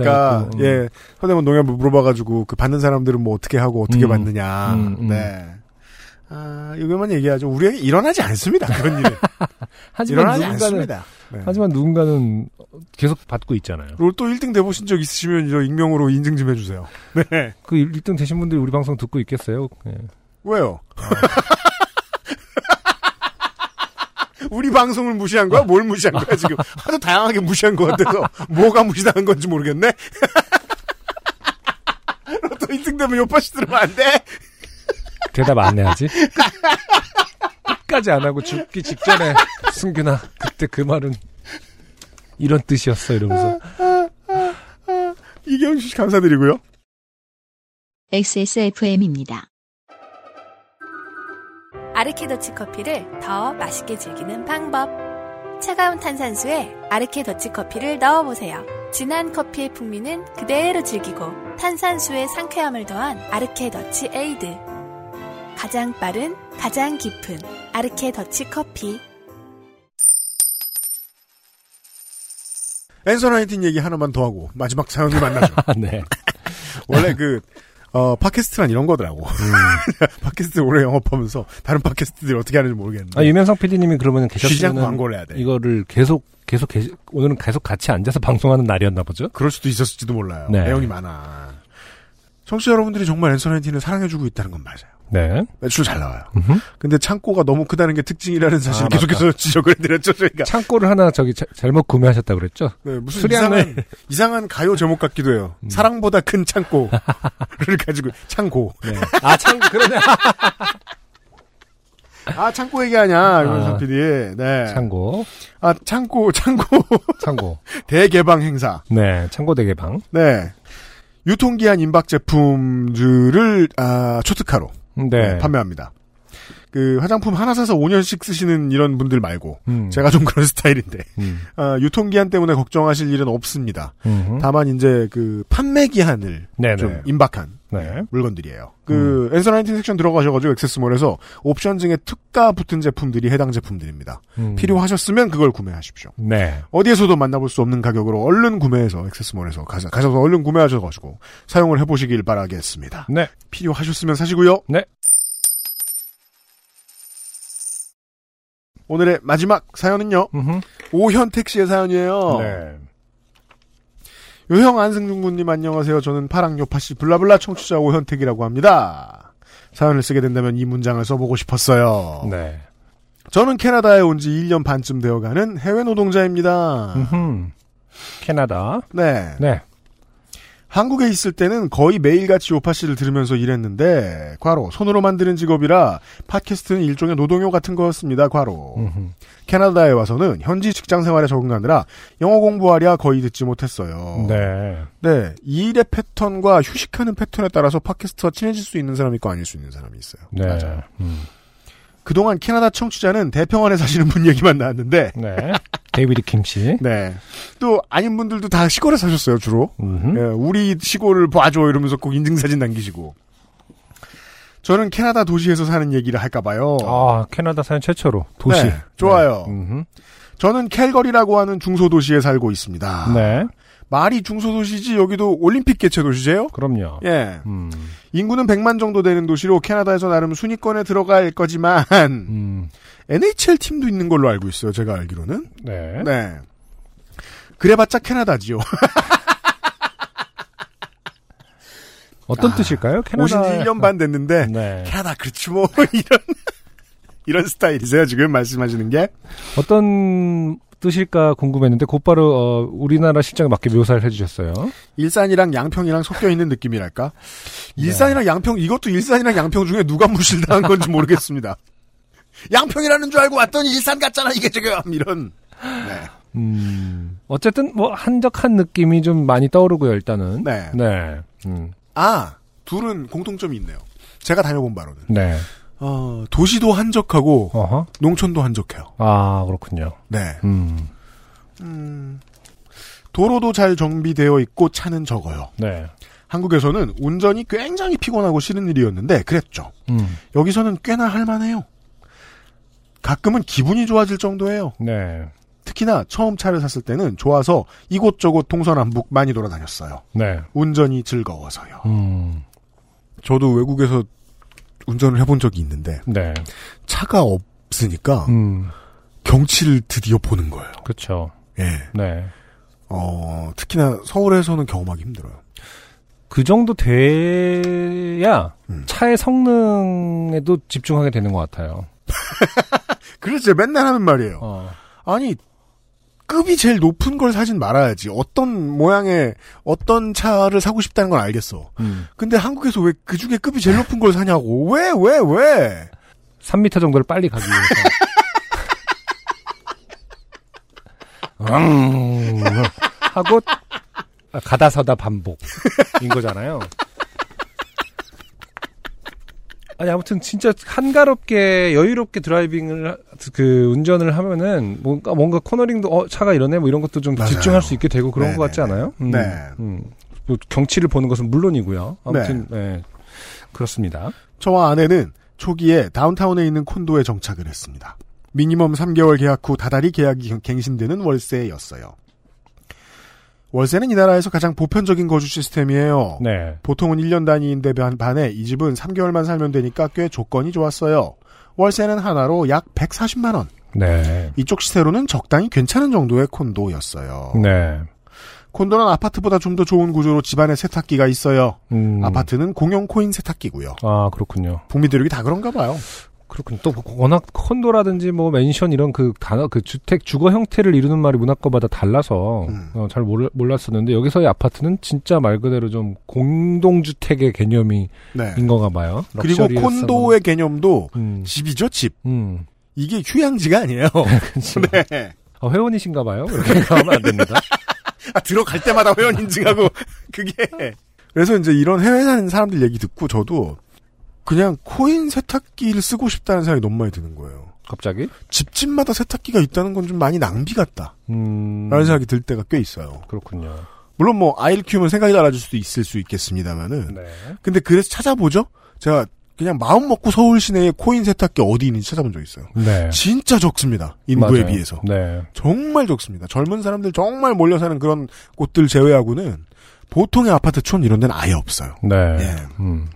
있어갖고, 음. 예 서대문 농협을 물어봐가지고 그 받는 사람들은 뭐 어떻게 하고 어떻게 음. 받느냐. 음, 음. 네. 아 이거만 얘기하죠. 우리에게 일어나지 않습니다. 그런 일은 하지만 일어나지 누군가는 않습니다. 네. 하지만 누군가는 계속 받고 있잖아요. 그리고 또 1등 돼보신 적 있으시면 저 익명으로 인증 좀 해주세요. 네. 그 1등 되신 분들이 우리 방송 듣고 있겠어요? 예. 왜요? 우리 방송을 무시한 거야? 뭘 무시한 거야, 지금? 하도 다양하게 무시한 것 같아서, 뭐가 무시당한 건지 모르겠네? 또 1등 되면 요파시 들으면 안 돼? 대답 안 해야지. 끝까지 안 하고 죽기 직전에 승균아 그때 그 말은 이런 뜻이었어 이러면서 이경수 씨 감사드리고요. XSFM입니다. 아르케 더치 커피를 더 맛있게 즐기는 방법. 차가운 탄산수에 아르케 더치 커피를 넣어보세요. 진한 커피의 풍미는 그대로 즐기고 탄산수의 상쾌함을 더한 아르케 더치 에이드. 가장 빠른, 가장 깊은 아르케 더치 커피. 앤서 나인틴 얘기 하나만 더 하고, 마지막 사연을 만나죠. 네. 원래 그, 어, 팟캐스트란 이런 거더라고. 팟캐스트 오래 영업하면서, 다른 팟캐스트들이 어떻게 하는지 모르겠는데. 아, 유명상 PD님이 그러면 계셨으면 광고를 해야 돼. 이거를 계속 계속 계 오늘은 계속 같이 앉아서 방송하는 날이었나 보죠. 그럴 수도 있었을지도 몰라요. 네. 내용이 많아. 청취자 여러분들이 정말 앤서 나인틴을 사랑해주고 있다는 건 맞아요. 네. 매출 잘 나와요. 음흠. 근데 창고가 너무 크다는 게 특징이라는 사실을 아, 맞다. 계속해서 지적을 해드렸죠, 저희가. 창고를 하나 저기 자- 잘못 구매하셨다 그랬죠? 네, 무슨 수량을- 이상한, 이상한 가요 제목 같기도 해요. 음. 사랑보다 큰 창고를 가지고, 창고. 네. 아, 창 그러네. 아, 창고 얘기하냐, 아. 유명상 PD. 네. 창고. 아, 창고, 창고. 창고. 대개방 행사. 네. 창고 대개방. 네. 유통기한 임박 제품들을, 아, 초특화로 네. 네, 판매합니다. 그 화장품 하나 사서 5년씩 쓰시는 이런 분들 말고 음. 제가 좀 그런 스타일인데 음. 아, 유통기한 때문에 걱정하실 일은 없습니다. 음흠. 다만 이제 그 판매 기한을 네네. 좀 임박한 네. 물건들이에요. 그 엔서 나인틴 섹션 들어가셔가지고 액세스몰에서 옵션 중에 특가 붙은 제품들이 해당 제품들입니다. 음. 필요하셨으면 그걸 구매하십시오. 네. 어디에서도 만나볼 수 없는 가격으로 얼른 구매해서 액세스몰에서 가서, 가셔서 얼른 구매하셔가지고 사용을 해보시길 바라겠습니다. 네. 필요하셨으면 사시고요. 네. 오늘의 마지막 사연은요. 음흠. 오현택 씨의 사연이에요. 네. 요형 안승준 군님 안녕하세요. 저는 파랑요파씨 블라블라 청취자 오현택이라고 합니다. 사연을 쓰게 된다면 이 문장을 써보고 싶었어요. 네. 저는 캐나다에 온 지 1년 반쯤 되어가는 해외 노동자입니다. 음흠. 캐나다. 네. 네. 한국에 있을 때는 거의 매일같이 요파 씨를 들으면서 일했는데, 과로, 손으로 만드는 직업이라 팟캐스트는 일종의 노동요 같은 거였습니다, 과로. 음흠. 캐나다에 와서는 현지 직장 생활에 적응하느라 영어 공부하랴 거의 듣지 못했어요. 네. 네, 이 일의 패턴과 휴식하는 패턴에 따라서 팟캐스트와 친해질 수 있는 사람이 있고 아닐 수 있는 사람이 있어요. 네. 맞아요. 음. 그동안 캐나다 청취자는 대평원에 사시는 분 얘기만 나왔는데, 네. 데이비드 킴 씨. 네. 또 아닌 분들도 다 시골에 사셨어요, 주로. 예, 우리 시골을 봐줘 이러면서 꼭 인증사진 남기시고. 저는 캐나다 도시에서 사는 얘기를 할까봐요. 아, 캐나다 사연 최초로 도시. 네, 좋아요. 음흠. 저는 캘거리라고 하는 중소도시에 살고 있습니다. 네. 말이 중소도시지 여기도 올림픽 개최 도시지요? 그럼요. 예. 음. 인구는 100만 정도 되는 도시로 캐나다에서 나름 순위권에 들어갈 거지만 음. NHL 팀도 있는 걸로 알고 있어요. 제가 알기로는. 네. 네. 그래봤자 캐나다지요. 어떤 아, 뜻일까요? 캐나다. 오신 지 1년 반 됐는데 네. 캐나다 그렇지 뭐 이런 이런 스타일이세요 지금 말씀하시는 게 어떤 뜻일까 궁금했는데 곧바로 어, 우리나라 실정에 맞게 묘사를 해주셨어요. 일산이랑 양평이랑 섞여 있는 느낌이랄까 네. 일산이랑 양평 이것도 일산이랑 양평 중에 누가 무실당한 건지 모르겠습니다 양평이라는 줄 알고 왔더니 일산 같잖아 이게 지금 이런 네. 음. 어쨌든 뭐 한적한 느낌이 좀 많이 떠오르고요. 일단은. 네. 네. 음. 아 둘은 공통점이 있네요 제가 다녀본 바로는 네. 어, 도시도 한적하고 어허. 농촌도 한적해요 아 그렇군요. 네 음. 음, 도로도 잘 정비되어 있고 차는 적어요 네. 한국에서는 운전이 굉장히 피곤하고 싫은 일이었는데 그랬죠. 음. 여기서는 꽤나 할만해요. 가끔은 기분이 좋아질 정도예요. 네. 특히나 처음 차를 샀을 때는 좋아서 이곳저곳 동서남북 많이 돌아다녔어요. 네. 운전이 즐거워서요. 음. 저도 외국에서 운전을 해본 적이 있는데 네. 차가 없으니까 음. 경치를 드디어 보는 거예요. 그렇죠. 예. 네. 어, 특히나 서울에서는 경험하기 힘들어요. 그 정도 돼야 음. 차의 성능에도 집중하게 되는 것 같아요. 제가 맨날 하는 말이에요. 어. 아니 급이 제일 높은 걸 사진 말아야지. 어떤 모양의 어떤 차를 사고 싶다는 건 알겠어. 음. 근데 한국에서 왜 그 중에 급이 제일 높은 걸 사냐고. 왜, 왜, 왜? 3m 정도를 빨리 가기 위해서. 음, 하고 가다 서다 반복인 거잖아요. 아니 아무튼 진짜 한가롭게 여유롭게 드라이빙을 하- 그 운전을 하면은 뭔가 뭔가 코너링도 어 차가 이러네 뭐 이런 것도 좀 맞아요. 집중할 수 있게 되고 그런 네, 것 같지 네, 네. 않아요? 음, 네. 음. 뭐 경치를 보는 것은 물론이고요. 아무튼 네. 그렇습니다. 저와 아내는 초기에 다운타운에 있는 콘도에 정착을 했습니다. 미니멈 3개월 계약 후 다달이 계약이 갱신되는 월세였어요. 월세는 이 나라에서 가장 보편적인 거주 시스템이에요. 네. 보통은 1년 단위인데 반- 반해 이 집은 3개월만 살면 되니까 꽤 조건이 좋았어요. 월세는 하나로 약 140만 원. 네. 이쪽 시세로는 적당히 괜찮은 정도의 콘도였어요. 네. 콘도는 아파트보다 좀 더 좋은 구조로 집안에 세탁기가 있어요. 음. 아파트는 공용 코인 세탁기고요. 아, 그렇군요. 북미대륙이 다 그런가 봐요. 그렇군요. 또 워낙 콘도라든지 뭐 맨션 이런 그 단어 그 주택 주거 형태를 이루는 말이 문화권마다 달라서 음. 어, 잘 몰, 몰랐었는데 여기서의 아파트는 진짜 말 그대로 좀 공동주택의 개념이 네. 인 건가 봐요. 그리고 콘도의 개념도 음. 집이죠, 집. 음. 이게 휴양지가 아니에요. 그렇죠. 네. 어, 회원이신가 봐요. 이렇게 하면 안 됩니다. 아, 들어갈 때마다 회원 인증하고 그게 그래서 이제 이런 해외 사는 사람들 얘기 듣고 저도 그냥 코인 세탁기를 쓰고 싶다는 생각이 너무 많이 드는 거예요. 갑자기? 집집마다 세탁기가 있다는 건 좀 많이 낭비 같다. 음. 라는 생각이 들 때가 꽤 있어요. 그렇군요. 물론 뭐 아이를 키우면 생각이 달라질 수도 있을 수 있겠습니다만은 네. 근데 그래서 찾아보죠. 제가 그냥 마음 먹고 서울 시내에 코인 세탁기 어디 있는지 찾아본 적 있어요. 네. 진짜 적습니다. 인구에 맞아요. 비해서. 네. 정말 적습니다. 젊은 사람들 정말 몰려 사는 그런 곳들 제외하고는 보통의 아파트촌 이런 데는 아예 없어요. 네. 예. 음.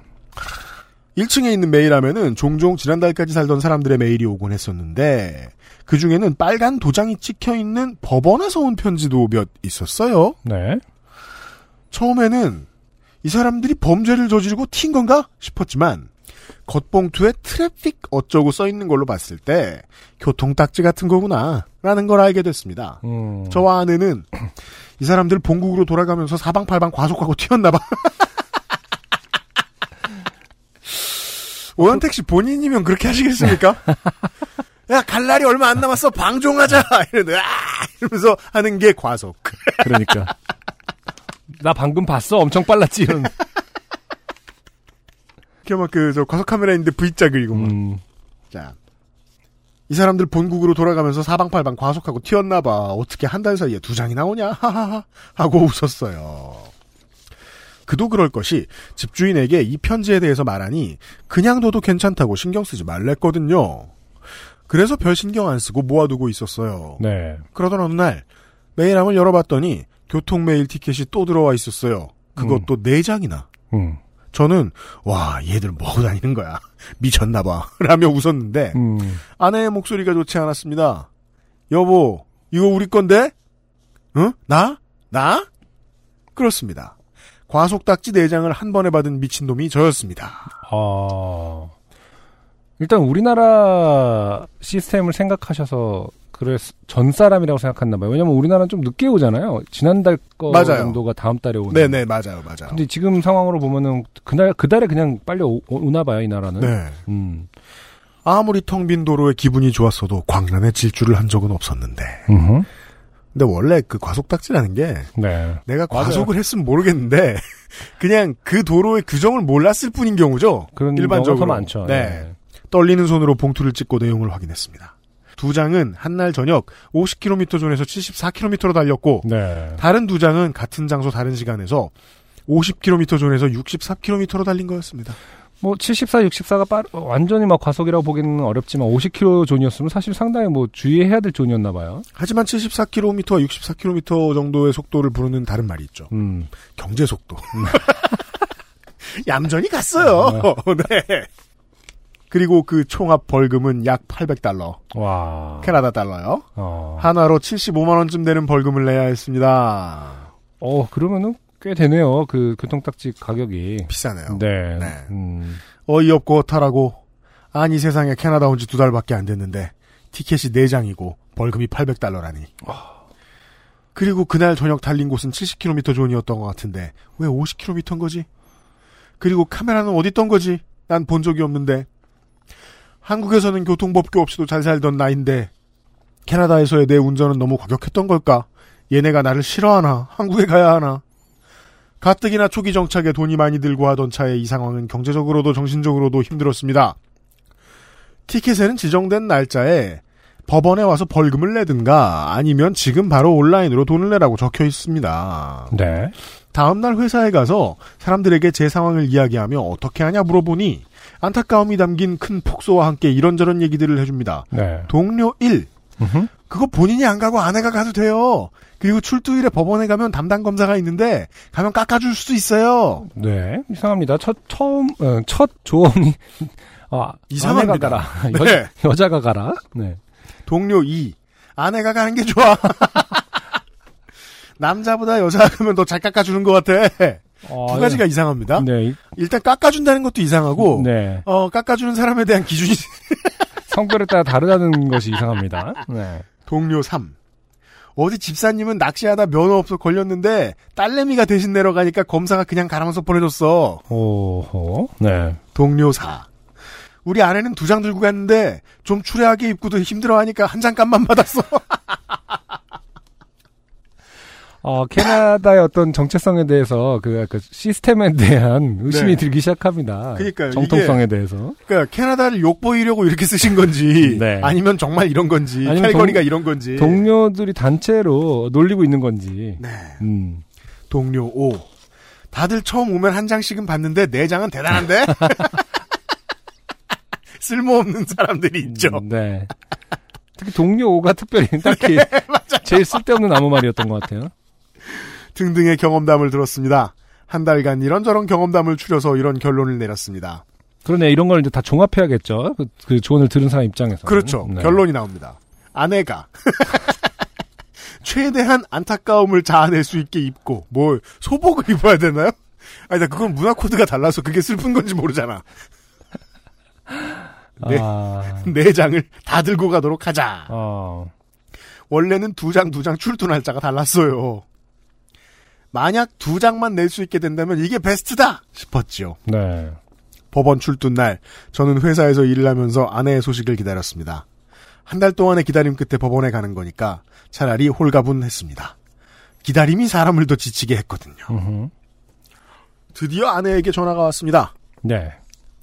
1층에 있는 메일함에는 종종 지난달까지 살던 사람들의 메일이 오곤 했었는데 그 중에는 빨간 도장이 찍혀 있는 법원에서 온 편지도 몇 있었어요. 네. 처음에는 이 사람들이 범죄를 저지르고 튄 건가 싶었지만 겉봉투에 트래픽 어쩌고 써 있는 걸로 봤을 때 교통딱지 같은 거구나 라는 걸 알게 됐습니다. 음. 저와 아내는 이 사람들 본국으로 돌아가면서 사방팔방 과속하고 튀었나 봐. 오현택 씨 본인이면 그렇게 하시겠습니까? 야, 갈 날이 얼마 안 남았어. 방종하자. 이러면서, 아! 이러면서 하는 게 과속. 그러니까. 나 방금 봤어. 엄청 빨랐지. 이런. 이렇게 막 그, 저, 과속 카메라 있는데 V자 그리고 막. 음. 자. 이 사람들 본국으로 돌아가면서 사방팔방 과속하고 튀었나봐. 어떻게 한 달 사이에 두 장이 나오냐? 하하하. 하고 웃었어요. 그도 그럴 것이 집주인에게 이 편지에 대해서 말하니 그냥 둬도 괜찮다고 신경 쓰지 말랬거든요. 그래서 별 신경 안 쓰고 모아두고 있었어요. 네. 그러던 어느 날 메일함을 열어봤더니 교통 메일 티켓이 또 들어와 있었어요. 그것도 네 장이나. 음. 저는 와 얘들 뭐하고 다니는 거야 미쳤나봐 라며 웃었는데 음. 아내의 목소리가 좋지 않았습니다. 여보 이거 우리 건데? 응? 나? 나? 그렇습니다. 과속딱지 4장을 한 번에 받은 미친놈이 저였습니다. 아. 일단 우리나라 시스템을 생각하셔서 그래 전 사람이라고 생각했나 봐요. 왜냐면 우리나라는 좀 늦게 오잖아요. 지난달 거 맞아요. 정도가 다음 달에 오는. 네네 맞아요 맞아요. 근데 지금 상황으로 보면은 그날 그달에 그냥 빨리 오, 나 봐요, 이 나라는. 네. 음. 아무리 텅 빈 도로에 기분이 좋았어도 광란에 질주를 한 적은 없었는데. 음흠. 근데 원래 그 과속 딱지라는 게 네. 내가 맞아요. 과속을 했으면 모르겠는데 그냥 그 도로의 규정을 몰랐을 뿐인 경우죠. 그런 일반적으로 많죠. 네. 떨리는 손으로 봉투를 찍고 내용을 확인했습니다. 두 장은 한날 저녁 50km 존에서 74km로 달렸고 네. 다른 두 장은 같은 장소 다른 시간에서 50km 존에서 64km로 달린 거였습니다. 뭐 74, 64가 빠, 완전히 막 과속이라고 보기는 어렵지만 50km 존이었으면 사실 상당히 뭐 주의해야 될 존이었나 봐요. 하지만 74km와 64km 정도의 속도를 부르는 다른 말이 있죠. 음. 경제 속도. 얌전히 갔어요. 네. 그리고 그 총합 벌금은 약 800달러. 와. 캐나다 달러요. 어. 하나로 75만 원쯤 되는 벌금을 내야 했습니다. 어, 그러면은 꽤 되네요. 그 교통딱지 가격이. 비싸네요. 네. 네. 음. 어이없고 허탈하고 아니 세상에 캐나다 온 지 두 달밖에 안 됐는데 티켓이 4장이고 벌금이 800달러라니. 그리고 그날 저녁 달린 곳은 70km 존이었던 것 같은데 왜 50km인 거지? 그리고 카메라는 어디 있던 거지? 난 본 적이 없는데. 한국에서는 교통법규 없이도 잘 살던 나인데 캐나다에서의 내 운전은 너무 과격했던 걸까? 얘네가 나를 싫어하나? 한국에 가야 하나? 가뜩이나 초기 정착에 돈이 많이 들고 하던 차에 이 상황은 경제적으로도 정신적으로도 힘들었습니다. 티켓에는 지정된 날짜에 법원에 와서 벌금을 내든가 아니면 지금 바로 온라인으로 돈을 내라고 적혀 있습니다. 네. 다음날 회사에 가서 사람들에게 제 상황을 이야기하며 어떻게 하냐 물어보니 안타까움이 담긴 큰 폭소와 함께 이런저런 얘기들을 해줍니다. 네. 동료 1. 음흠. 그거 본인이 안 가고 아내가 가도 돼요. 그리고 출두일에 법원에 가면 담당 검사가 있는데 가면 깎아줄 수도 있어요. 네. 이상합니다. 첫, 처음, 어, 첫 조언이, 아, 이상합니다. 가라. 네. 여자, 여자가 가라. 네. 동료 2. 아내가 가는 게 좋아. 남자보다 여자가 가면 더 잘 깎아주는 것 같아. 어, 두 가지가 이상합니다. 네. 이- 일단 깎아준다는 것도 이상하고, 네. 어, 깎아주는 사람에 대한 기준이 성별에 따라 다르다는 것이 이상합니다. 네. 동료 3. 어디 집사님은 낚시하다 면허 없어 걸렸는데 딸내미가 대신 내려가니까 검사가 그냥 가라면서 보내줬어. 오호. 네. 동료 4. 우리 아내는 두 장 들고 갔는데 좀 추레하게 입고도 힘들어하니까 한 장값만 받았어. 어, 캐나다의 어떤 정체성에 대해서 그, 그 시스템에 대한 의심이 네. 들기 시작합니다. 그러니까요, 정통성에 대해서. 그러니까 캐나다를 욕보이려고 이렇게 쓰신 건지 네. 아니면 정말 이런 건지 캘거리가 동- 이런 건지. 동료들이 단체로 놀리고 있는 건지. 네. 음. 동료 5. 다들 처음 오면 한 장씩은 받는데 네 장은 대단한데? 쓸모없는 사람들이 있죠. 음, 네. 특히 동료 5가 특별히 딱히 제일 쓸데없는 아무 말이었던 것 같아요. 등등의 경험담을 들었습니다. 한 달간 이런저런 경험담을 추려서 이런 결론을 내렸습니다. 그러네, 이런 걸 이제 다 종합해야겠죠. 그, 그 조언을 들은 사람 입장에서. 그렇죠. 네. 결론이 나옵니다. 아내가 최대한 안타까움을 자아낼 수 있게 입고 뭐 소복을 입어야 되나요? 아니 나 그건 문화 코드가 달라서 그게 슬픈 건지 모르잖아. 네. 아, 네 장을 다 들고 가도록 하자. 어, 원래는 두 장 두 장 출두 날짜가 달랐어요. 만약 두 장만 낼 수 있게 된다면 이게 베스트다 싶었지요. 네. 법원 출두 날 저는 회사에서 일을 하면서 아내의 소식을 기다렸습니다. 한 달 동안의 기다림 끝에 법원에 가는 거니까 차라리 홀가분했습니다. 기다림이 사람을 더 지치게 했거든요. 드디어 아내에게 전화가 왔습니다. 네.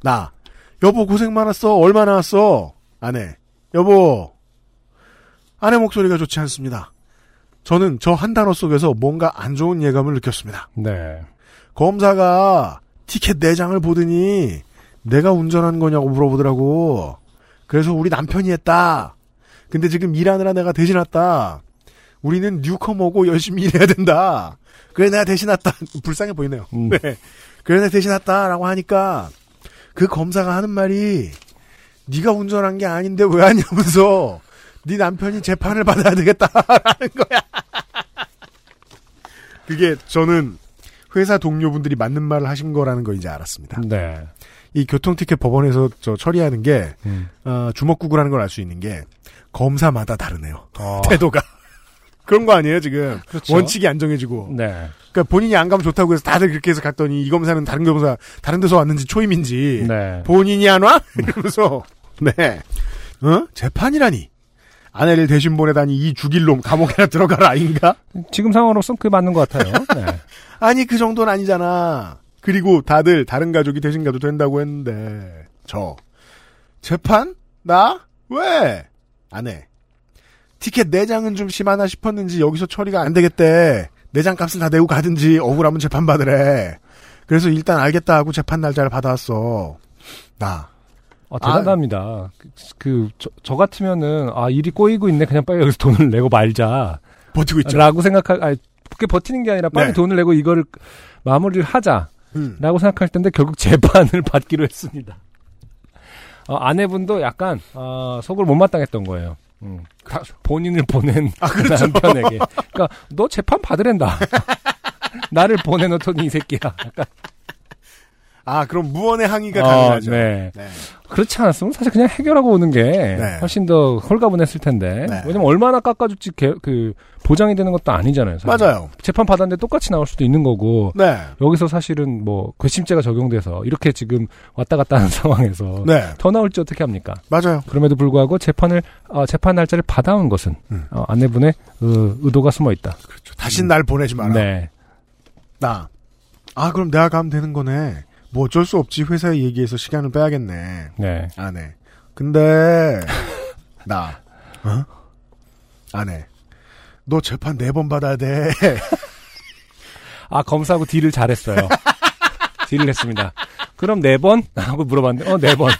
나 여보 고생 많았어. 얼마 나 왔어? 아내 여보 아내 목소리가 좋지 않습니다. 저는 저 한 단어 속에서 뭔가 안 좋은 예감을 느꼈습니다. 네. 검사가 티켓 4장을 보더니 내가 운전한 거냐고 물어보더라고. 그래서 우리 남편이 했다. 근데 지금 일하느라 내가 대신 왔다. 우리는 뉴커머고 열심히 일해야 된다. 그래 내가 대신 왔다. 불쌍해 보이네요. 음. 네. 그래 내가 대신 왔다라고 하니까 그 검사가 하는 말이 네가 운전한 게 아닌데 왜 하냐면서 네 남편이 재판을 받아야 되겠다라는 거야. 그게 저는 회사 동료분들이 맞는 말을 하신 거라는 거 이제 알았습니다. 네. 이 교통티켓 법원에서 저 처리하는 게 음. 어, 주먹구구라는 걸 알 수 있는 게 검사마다 다르네요. 어, 태도가 그런 거 아니에요 지금 그렇죠. 원칙이 안 정해지고 네. 그러니까 본인이 안 가면 좋다고 해서 다들 그렇게 해서 갔더니 이 검사는 다른 검사 다른 데서 왔는지 초임인지 네. 본인이 안 와? 이러면서 네 어? 재판이라니 아내를 대신 보내다니 이 죽일 놈 감옥에나 들어가라 아닌가? 지금 상황으로선 그게 맞는 것 같아요. 네. 아니 그 정도는 아니잖아. 그리고 다들 다른 가족이 대신 가도 된다고 했는데 저 재판 나 왜? 안 해. 티켓 네 장은 좀 심하나 싶었는지 여기서 처리가 안 되겠대. 네장 값을 다 내고 가든지 억울하면 재판 받으래. 그래서 일단 알겠다 하고 재판 날짜를 받아왔어. 나. 아, 대단합니다. 그, 저, 저 같으면은, 아, 일이 꼬이고 있네. 그냥 빨리 여기서 돈을 내고 말자. 버티고 있죠. 라고 생각할, 아니, 그게 버티는 게 아니라 빨리 네. 돈을 내고 이거를 마무리를 하자. 음. 라고 생각할 텐데 결국 재판을 받기로 했습니다. 어, 아내분도 약간, 어, 속을 못마땅했던 거예요. 음, 다 본인을 보낸 아, 그렇죠. 남편에게. 그러니까, 너 재판 받으랜다. 나를 보내놓더니 이 새끼야. 약간, 아 그럼 무언의 항의가 어, 가능하죠. 네. 네. 그렇지 않았으면 사실 그냥 해결하고 오는 게 네. 훨씬 더 홀가분했을 텐데. 네. 왜냐면 얼마나 깎아줄지 개- 그 보장이 되는 것도 아니잖아요. 사실. 맞아요. 재판 받았는데 똑같이 나올 수도 있는 거고. 네. 여기서 사실은 뭐 괘씸죄가 적용돼서 이렇게 지금 왔다 갔다 하는 상황에서 네. 더 나올지 어떻게 합니까? 맞아요. 그럼에도 불구하고 재판을 어, 재판 날짜를 받아온 것은 음. 어, 아내분의 어, 의도가 숨어 있다. 다신 날 보내지 마라. 네. 나. 아, 그럼 내가 가면 되는 거네. 뭐 어쩔 수 없지. 회사에 얘기해서 시간을 빼야겠네. 네. 안 해. 근데, 나. 어? 안 해. 너 재판 네 번 받아야 돼. 아 검사하고 딜을 잘했어요. 딜을 했습니다. 그럼 네 번? 하고 물어봤는데 어네 번.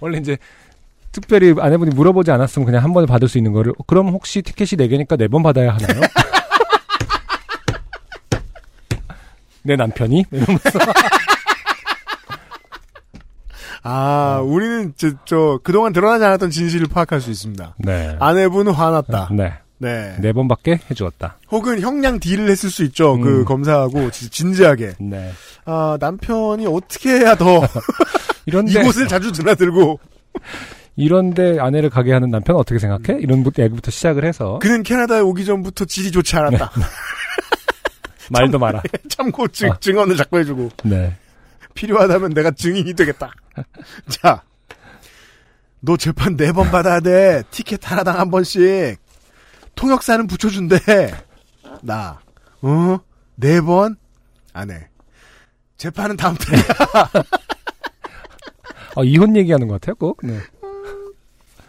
원래 이제 특별히 아내분이 물어보지 않았으면 그냥 한 번에 받을 수 있는 거를 그럼 혹시 티켓이 네 개니까 네 번 받아야 하나요? 내 남편이 이러면서 아, 우리는 저, 저, 그동안 드러나지 않았던 진실을 파악할 수 있습니다. 네. 아내분은 화났다. 네. 네. 네 번밖에 해주었다. 혹은 형량 딜을 했을 수 있죠. 그 음. 검사하고 진- 진지하게. 네. 아, 남편이 어떻게 해야 더 이런데 이곳을 자주 드나들고 이런데 아내를 가게 하는 남편 은 어떻게 생각해? 이런 부- 얘기부터 시작을 해서 그는 캐나다에 오기 전부터 질이 좋지 않았다. 말도 마라. 참고 증, 아. 증언을 자꾸 해주고 네. 필요하다면 내가 증인이 되겠다. 자, 너 재판 네 번 받아야 돼. 티켓 하나당 한 번씩. 통역사는 붙여준대. 나, 어? 네 번? 안 해. 재판은 다음 달이야. 아, 이혼 얘기하는 것 같아요, 꼭. 네.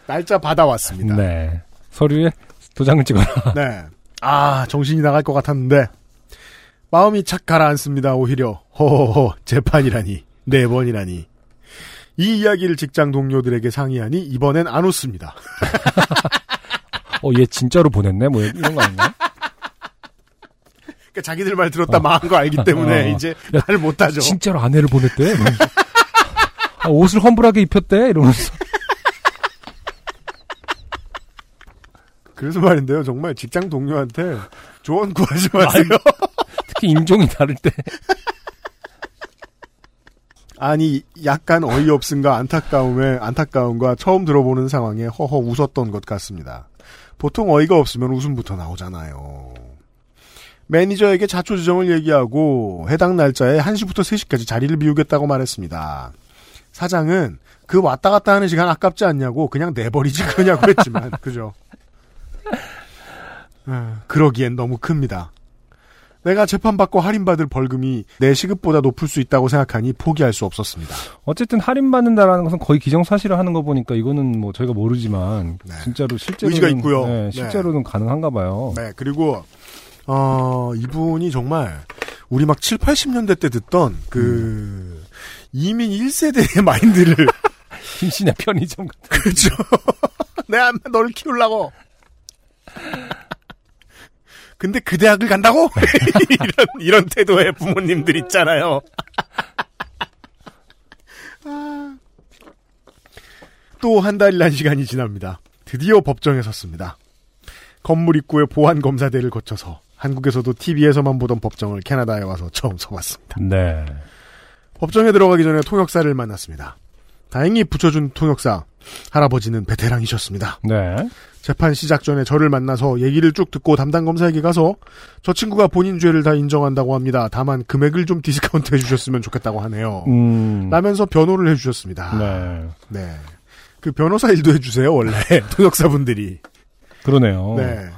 날짜 받아왔습니다. 네. 서류에 도장을 찍어라. 네. 아, 정신이 나갈 것 같았는데, 마음이 착 가라앉습니다, 오히려. 호호호, 재판이라니. 네 번이라니. 이 이야기를 직장 동료들에게 상의하니, 이번엔 안 웃습니다. 어, 얘 진짜로 보냈네? 뭐, 이런 거 아닌가? 그러니까 자기들 말 들었다 망한 거 알기 때문에, 어. 이제 야, 말 못하죠. 진짜로 아내를 보냈대? 이러면서. 아, 옷을 험불하게 입혔대? 이러면서. 그래서 말인데요, 정말 직장 동료한테 조언 구하지 마세요. 특히 인종이 다를 때. 아니, 약간 어이없음과 안타까움에, 안타까움과 처음 들어보는 상황에 허허 웃었던 것 같습니다. 보통 어이가 없으면 웃음부터 나오잖아요. 매니저에게 자초 지정을 얘기하고 해당 날짜에 1시부터 3시까지 자리를 비우겠다고 말했습니다. 사장은 그 왔다 갔다 하는 시간 아깝지 않냐고 그냥 내버리지 그러냐고 했지만 그죠. 아, 그러기엔 너무 큽니다. 내가 재판받고 할인받을 벌금이 내 시급보다 높을 수 있다고 생각하니 포기할 수 없었습니다. 어쨌든 할인받는다라는 것은 거의 기정사실을 하는 거 보니까 이거는 뭐 저희가 모르지만 네. 진짜로 실제로는 의지가 있고요. 네, 네. 실제로는 가능한가 봐요. 네, 그리고 어, 이분이 정말 우리 막 7, 80년대 때 듣던 그 이민 1세대의 마인드를 김신의 편의점 같은. 그렇죠. 내가 널 키우려고. 근데 그 대학을 간다고? 이런 이런 태도의 부모님들 있잖아요. 또 한 달이란 시간이 지납니다. 드디어 법정에 섰습니다. 건물 입구에 보안 검사대를 거쳐서 한국에서도 TV에서만 보던 법정을 캐나다에 와서 처음 서봤습니다. 네. 법정에 들어가기 전에 통역사를 만났습니다. 다행히 붙여준 통역사 할아버지는 베테랑이셨습니다. 네. 재판 시작 전에 저를 만나서 얘기를 쭉 듣고 담당 검사에게 가서 저 친구가 본인 죄를 다 인정한다고 합니다. 다만 금액을 좀 디스카운트 해주셨으면 좋겠다고 하네요. 음. 라면서 변호를 해주셨습니다. 네. 네. 그 변호사 일도 해주세요, 원래. 통역사분들이. 그러네요. 네.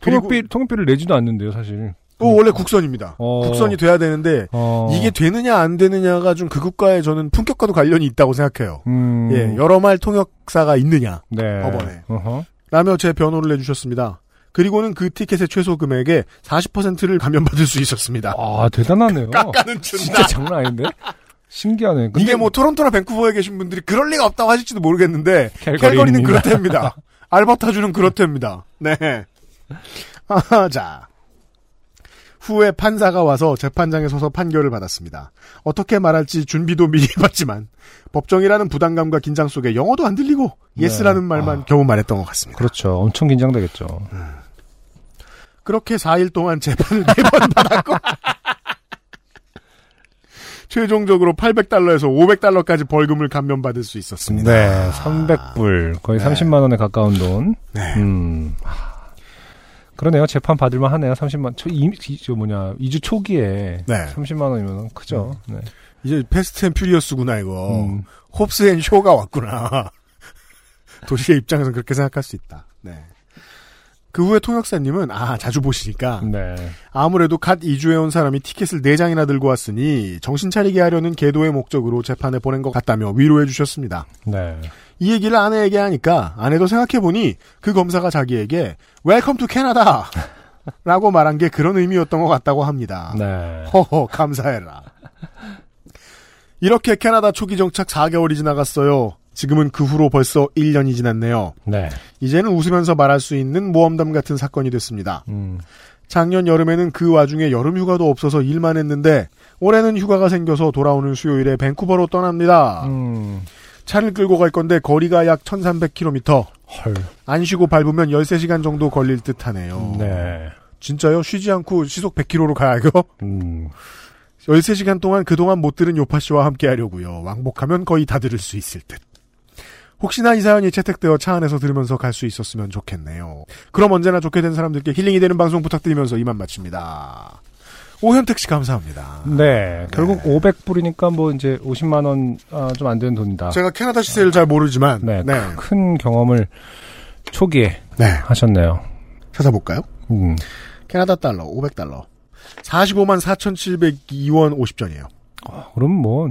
통역비, 통역비를 내지도 않는데요, 사실. 어, 원래 국선입니다. 어. 국선이 돼야 되는데, 어. 이게 되느냐 안 되느냐가 좀 그 국가에 저는 품격과도 관련이 있다고 생각해요. 음. 예, 여러 말 통역사가 있느냐. 네. 법원에. 어허. 라며 제 변호를 해주셨습니다. 그리고는 그 티켓의 최소 금액의 40%를 감면받을 수 있었습니다. 아, 대단하네요. 깎아는 진짜 준다. 장난 아닌데? 신기하네. 근데 이게 뭐 토론토나 밴쿠버에 계신 분들이 그럴 리가 없다고 하실지도 모르겠는데. 캘거리는 그렇답니다. 알버타주는 그렇답니다. 네. 아, 자. 후에 판사가 와서 재판장에 서서 판결을 받았습니다. 어떻게 말할지 준비도 미리 해봤지만 법정이라는 부담감과 긴장 속에 영어도 안 들리고 yes라는 말만 아. 겨우 말했던 것 같습니다. 그렇죠. 엄청 긴장되겠죠. 그렇게 4일 동안 재판을 4번 받았고 최종적으로 800달러에서 500달러까지 벌금을 감면받을 수 있었습니다. 네, 300불. 거의 네. 30만 원에 가까운 돈. 네. 음. 하, 그러네요. 재판 받을만 하네요. 30만. 저, 이, 이- 저 뭐냐. 2주 초기에 네. 30만 원이면 크죠. 네. 이제 Fast and Furious구나 이거. 음. Hobbs and Shaw가 왔구나. 도시의 입장에서 그렇게 생각할 수 있다. 네. 그 후에 통역사님은 아 자주 보시니까 네. 아무래도 갓 이주해 온 사람이 티켓을 4장이나 들고 왔으니 정신 차리게 하려는 계도의 목적으로 재판에 보낸 것 같다며 위로해 주셨습니다. 네. 이 얘기를 아내에게 하니까 아내도 생각해보니 그 검사가 자기에게 Welcome to Canada 라고 말한 게 그런 의미였던 것 같다고 합니다. 네. 허허 감사해라. 이렇게 캐나다 초기 정착 4개월이 지나갔어요. 지금은 그 후로 벌써 1년이 지났네요. 네. 이제는 웃으면서 말할 수 있는 모험담 같은 사건이 됐습니다. 음. 작년 여름에는 그 와중에 여름 휴가도 없어서 일만 했는데 올해는 휴가가 생겨서 돌아오는 수요일에 밴쿠버로 떠납니다. 음. 차를 끌고 갈 건데 거리가 약 1300km. 헐. 안 쉬고 밟으면 13시간 정도 걸릴 듯 하네요. 네. 진짜요? 쉬지 않고 시속 100km로 가야요? 음. 13시간 동안 그동안 못 들은 요파 씨와 함께 하려고요. 왕복하면 거의 다 들을 수 있을 듯. 혹시나 이 사연이 채택되어 차 안에서 들으면서 갈 수 있었으면 좋겠네요. 그럼 언제나 좋게 된 사람들께 힐링이 되는 방송 부탁드리면서 이만 마칩니다. 오현택 씨 감사합니다. 네. 결국 500불이니까 뭐 이제 50만 원 좀 안 되는 돈이다. 제가 캐나다 시세를 잘 모르지만 네. 네. 큰 경험을 초기에 네. 하셨네요. 찾아볼까요? 음. 캐나다 달러 500달러. 45만 4,702원 50전이에요. 그럼 뭐,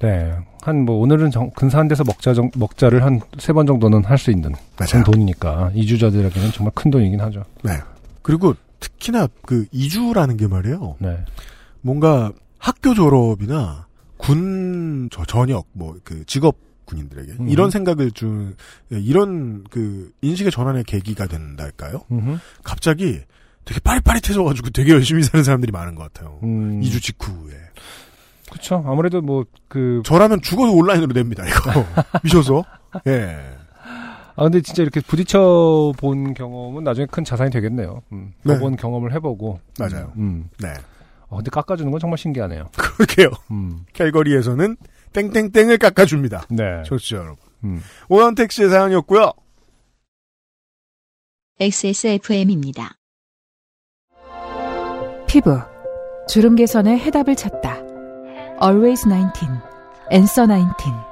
네. 한 뭐, 오늘은 정- 근사한 데서 먹자, 정, 먹자를 한 세 번 정도는 할 수 있는 맞아요. 그런 돈이니까. 이주자들에게는 정말 큰 돈이긴 하죠. 네. 그리고 특히나 그 이주라는 게 말이에요. 네. 뭔가 학교 졸업이나 군 저, 전역 뭐 그 직업 군인들에게 음. 이런 생각을 준 이런 그 인식의 전환의 계기가 된달까요? 음흠. 갑자기 되게 빠릿빠릿해져가지고 되게 열심히 사는 사람들이 많은 것 같아요. 음. 이주 직후에 그쵸. 아무래도 뭐, 그, 저라면 죽어도 온라인으로 냅니다 이거 미쳐서 예 아, 근데 진짜 이렇게 부딪혀 본 경험은 나중에 큰 자산이 되겠네요. 음. 네. 법원 경험을 해보고. 맞아요. 음. 네. 어, 근데 깎아주는 건 정말 신기하네요. 그렇게요. 음. 캘거리에서는 땡땡땡을 깎아줍니다. 네. 좋죠 여러분. 음. 오현택 씨의 사연이었고요. XSFM입니다. 피부 주름 개선의 해답을 찾다. Always 19, Answer 19.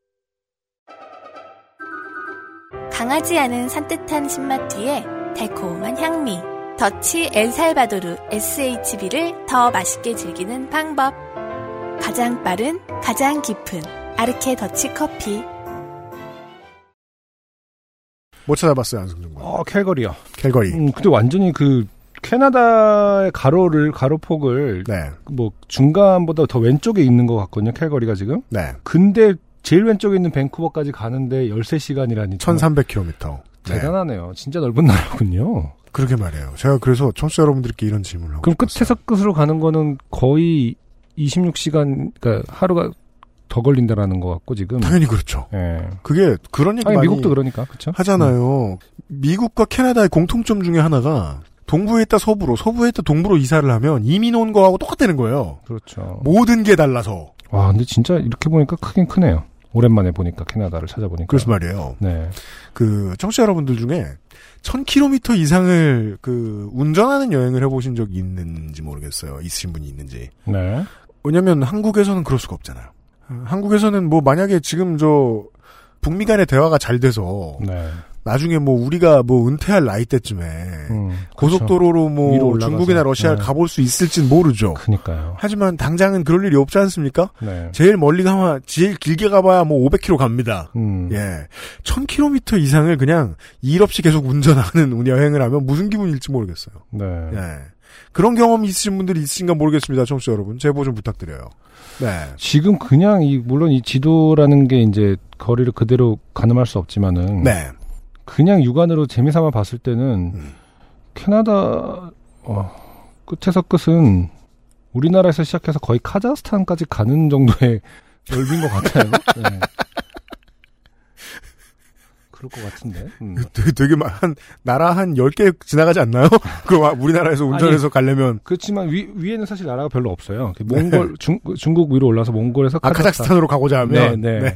강하지 않은 산뜻한 신맛 뒤에 달콤한 향미. 더치 엘살바도르 SHB를 더 맛있게 즐기는 방법. 가장 빠른, 가장 깊은 아르케 더치 커피. 못 찾아봤어요, 안승준 군. 어, 캘거리요. 캘거리. 음, 근데 완전히 그 캐나다의 가로를 가로폭을 네. 뭐 중간보다 더 왼쪽에 있는 것 같거든요. 캘거리가 지금. 네. 근데 제일 왼쪽에 있는 밴쿠버까지 가는데 13시간이라니 1300km. 대단하네요. 진짜 넓은 나라군요. 그러게 말이에요. 제가 그래서 청취자 여러분들께 이런 질문을 하고 그럼 끝에서 끝으로 가는 거는 거의 26시간, 그러니까 하루가 더 걸린다라는 것 같고 지금. 당연히 그렇죠. 예. 그게 그런 얘기 아니, 많이 미국도 그러니까 그렇죠. 하잖아요. 미국과 캐나다의 공통점 중에 하나가 동부에 있다 서부로, 서부에 있다 동부로 이사를 하면 이민 온 거하고 똑같다는 거예요. 그렇죠. 모든 게 달라서. 와, 근데 진짜 이렇게 보니까 크긴 크네요. 오랜만에 보니까 캐나다를 찾아보니까. 그래서 말이에요. 네. 그 청취자 여러분들 중에 1000km 이상을 그 운전하는 여행을 해보신 적이 있는지 모르겠어요. 있으신 분이 있는지. 네. 왜냐면 한국에서는 그럴 수가 없잖아요. 어, 한국에서는 뭐 만약에 지금 저 북미 간의 대화가 잘 돼서 네. 나중에 뭐 우리가 뭐 은퇴할 나이 때쯤에 음, 고속도로로 위로 뭐. 중국이나 러시아를 네. 가볼 수 있을진 모르죠. 그니까요. 하지만 당장은 그럴 일이 없지 않습니까? 네. 제일 멀리 가면 제일 길게 가봐야 뭐 500km 갑니다. 음. 예, 1000km 이상을 그냥 일 없이 계속 운전하는 여행을 하면 무슨 기분일지 모르겠어요. 네. 예, 그런 경험이 있으신 분들이 있으신가 모르겠습니다, 청취자 여러분. 제보 좀 부탁드려요. 네, 지금 그냥 이 물론 이 지도라는 게 이제 거리를 그대로 가늠할 수 없지만은 네, 그냥 육안으로 재미삼아 봤을 때는 음. 캐나다 어, 끝에서 끝은 우리나라에서 시작해서 거의 카자흐스탄까지 가는 정도의 넓인 것 같아요. 네. 그럴 것 같은데. 음. 되게, 되게 막 한, 나라 한 10개 지나가지 않나요? 그, 우리나라에서 운전해서 가려면. 그렇지만 위, 위에는 사실 나라가 별로 없어요. 그 몽골, 중, 중국 위로 올라서 몽골에서 네. 아, 카자흐스탄 으로 가고자 하면? 네, 네.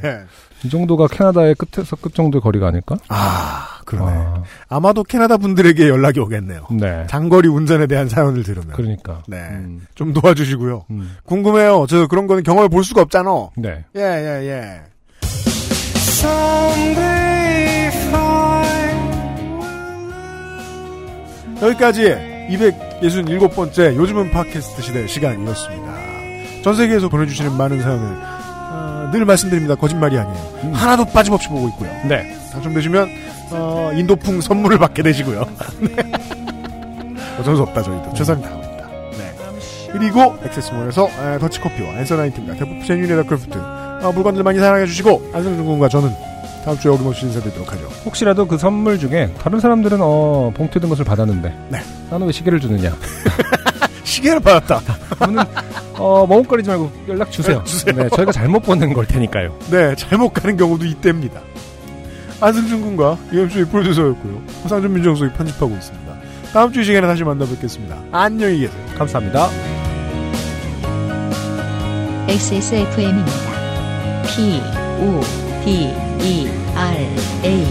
이 정도가 캐나다의 끝에서 끝 정도의 거리가 아닐까? 아, 그러네. 아, 아마도 캐나다 분들에게 연락이 오겠네요. 네. 장거리 운전에 대한 사연을 들으면. 그러니까. 네. 음, 좀 도와주시고요. 음. 궁금해요. 저 그런 거는 경험해 볼 수가 없잖아. 네. 예, 예, 예. 여기까지 267번째 요즘은 팟캐스트 시대 시간이었습니다. 전 세계에서 보내주시는 많은 사연을 어, 늘 말씀드립니다. 거짓말이 아니에요. 하나도 빠짐없이 보고 있고요. 네. 당첨되시면 어, 인도풍 선물을 받게 되시고요. 네. 어쩔 수 없다 저희도 최선을 다합니다. 네. 그리고 액세스몰에서 에, 더치커피와 앤서나인틴과 대부프 제뉴리 더크래프트 어, 물건들 많이 사랑해 주시고 안승준 군과 저는 다음 주에 어김없이 인사드리도록 하죠. 혹시라도 그 선물 중에 다른 사람들은 어 봉투에 든 것을 받았는데 네. 나는 왜 시계를 주느냐? 시계를 받았다. 어 머뭇거리지 말고 연락 주세요. 주세요. 네, 저희가 잘못 보낸 걸 테니까요. 네, 잘못 가는 경우도 있답니다. 안승준 군과 UMC의 프로듀서였고요. 호상준 민정수석이 편집하고 있습니다. 다음 주 이 시간에 다시 만나 뵙겠습니다. 안녕히 계세요. 감사합니다. XSFM입니다. P, O, D, E, R, A.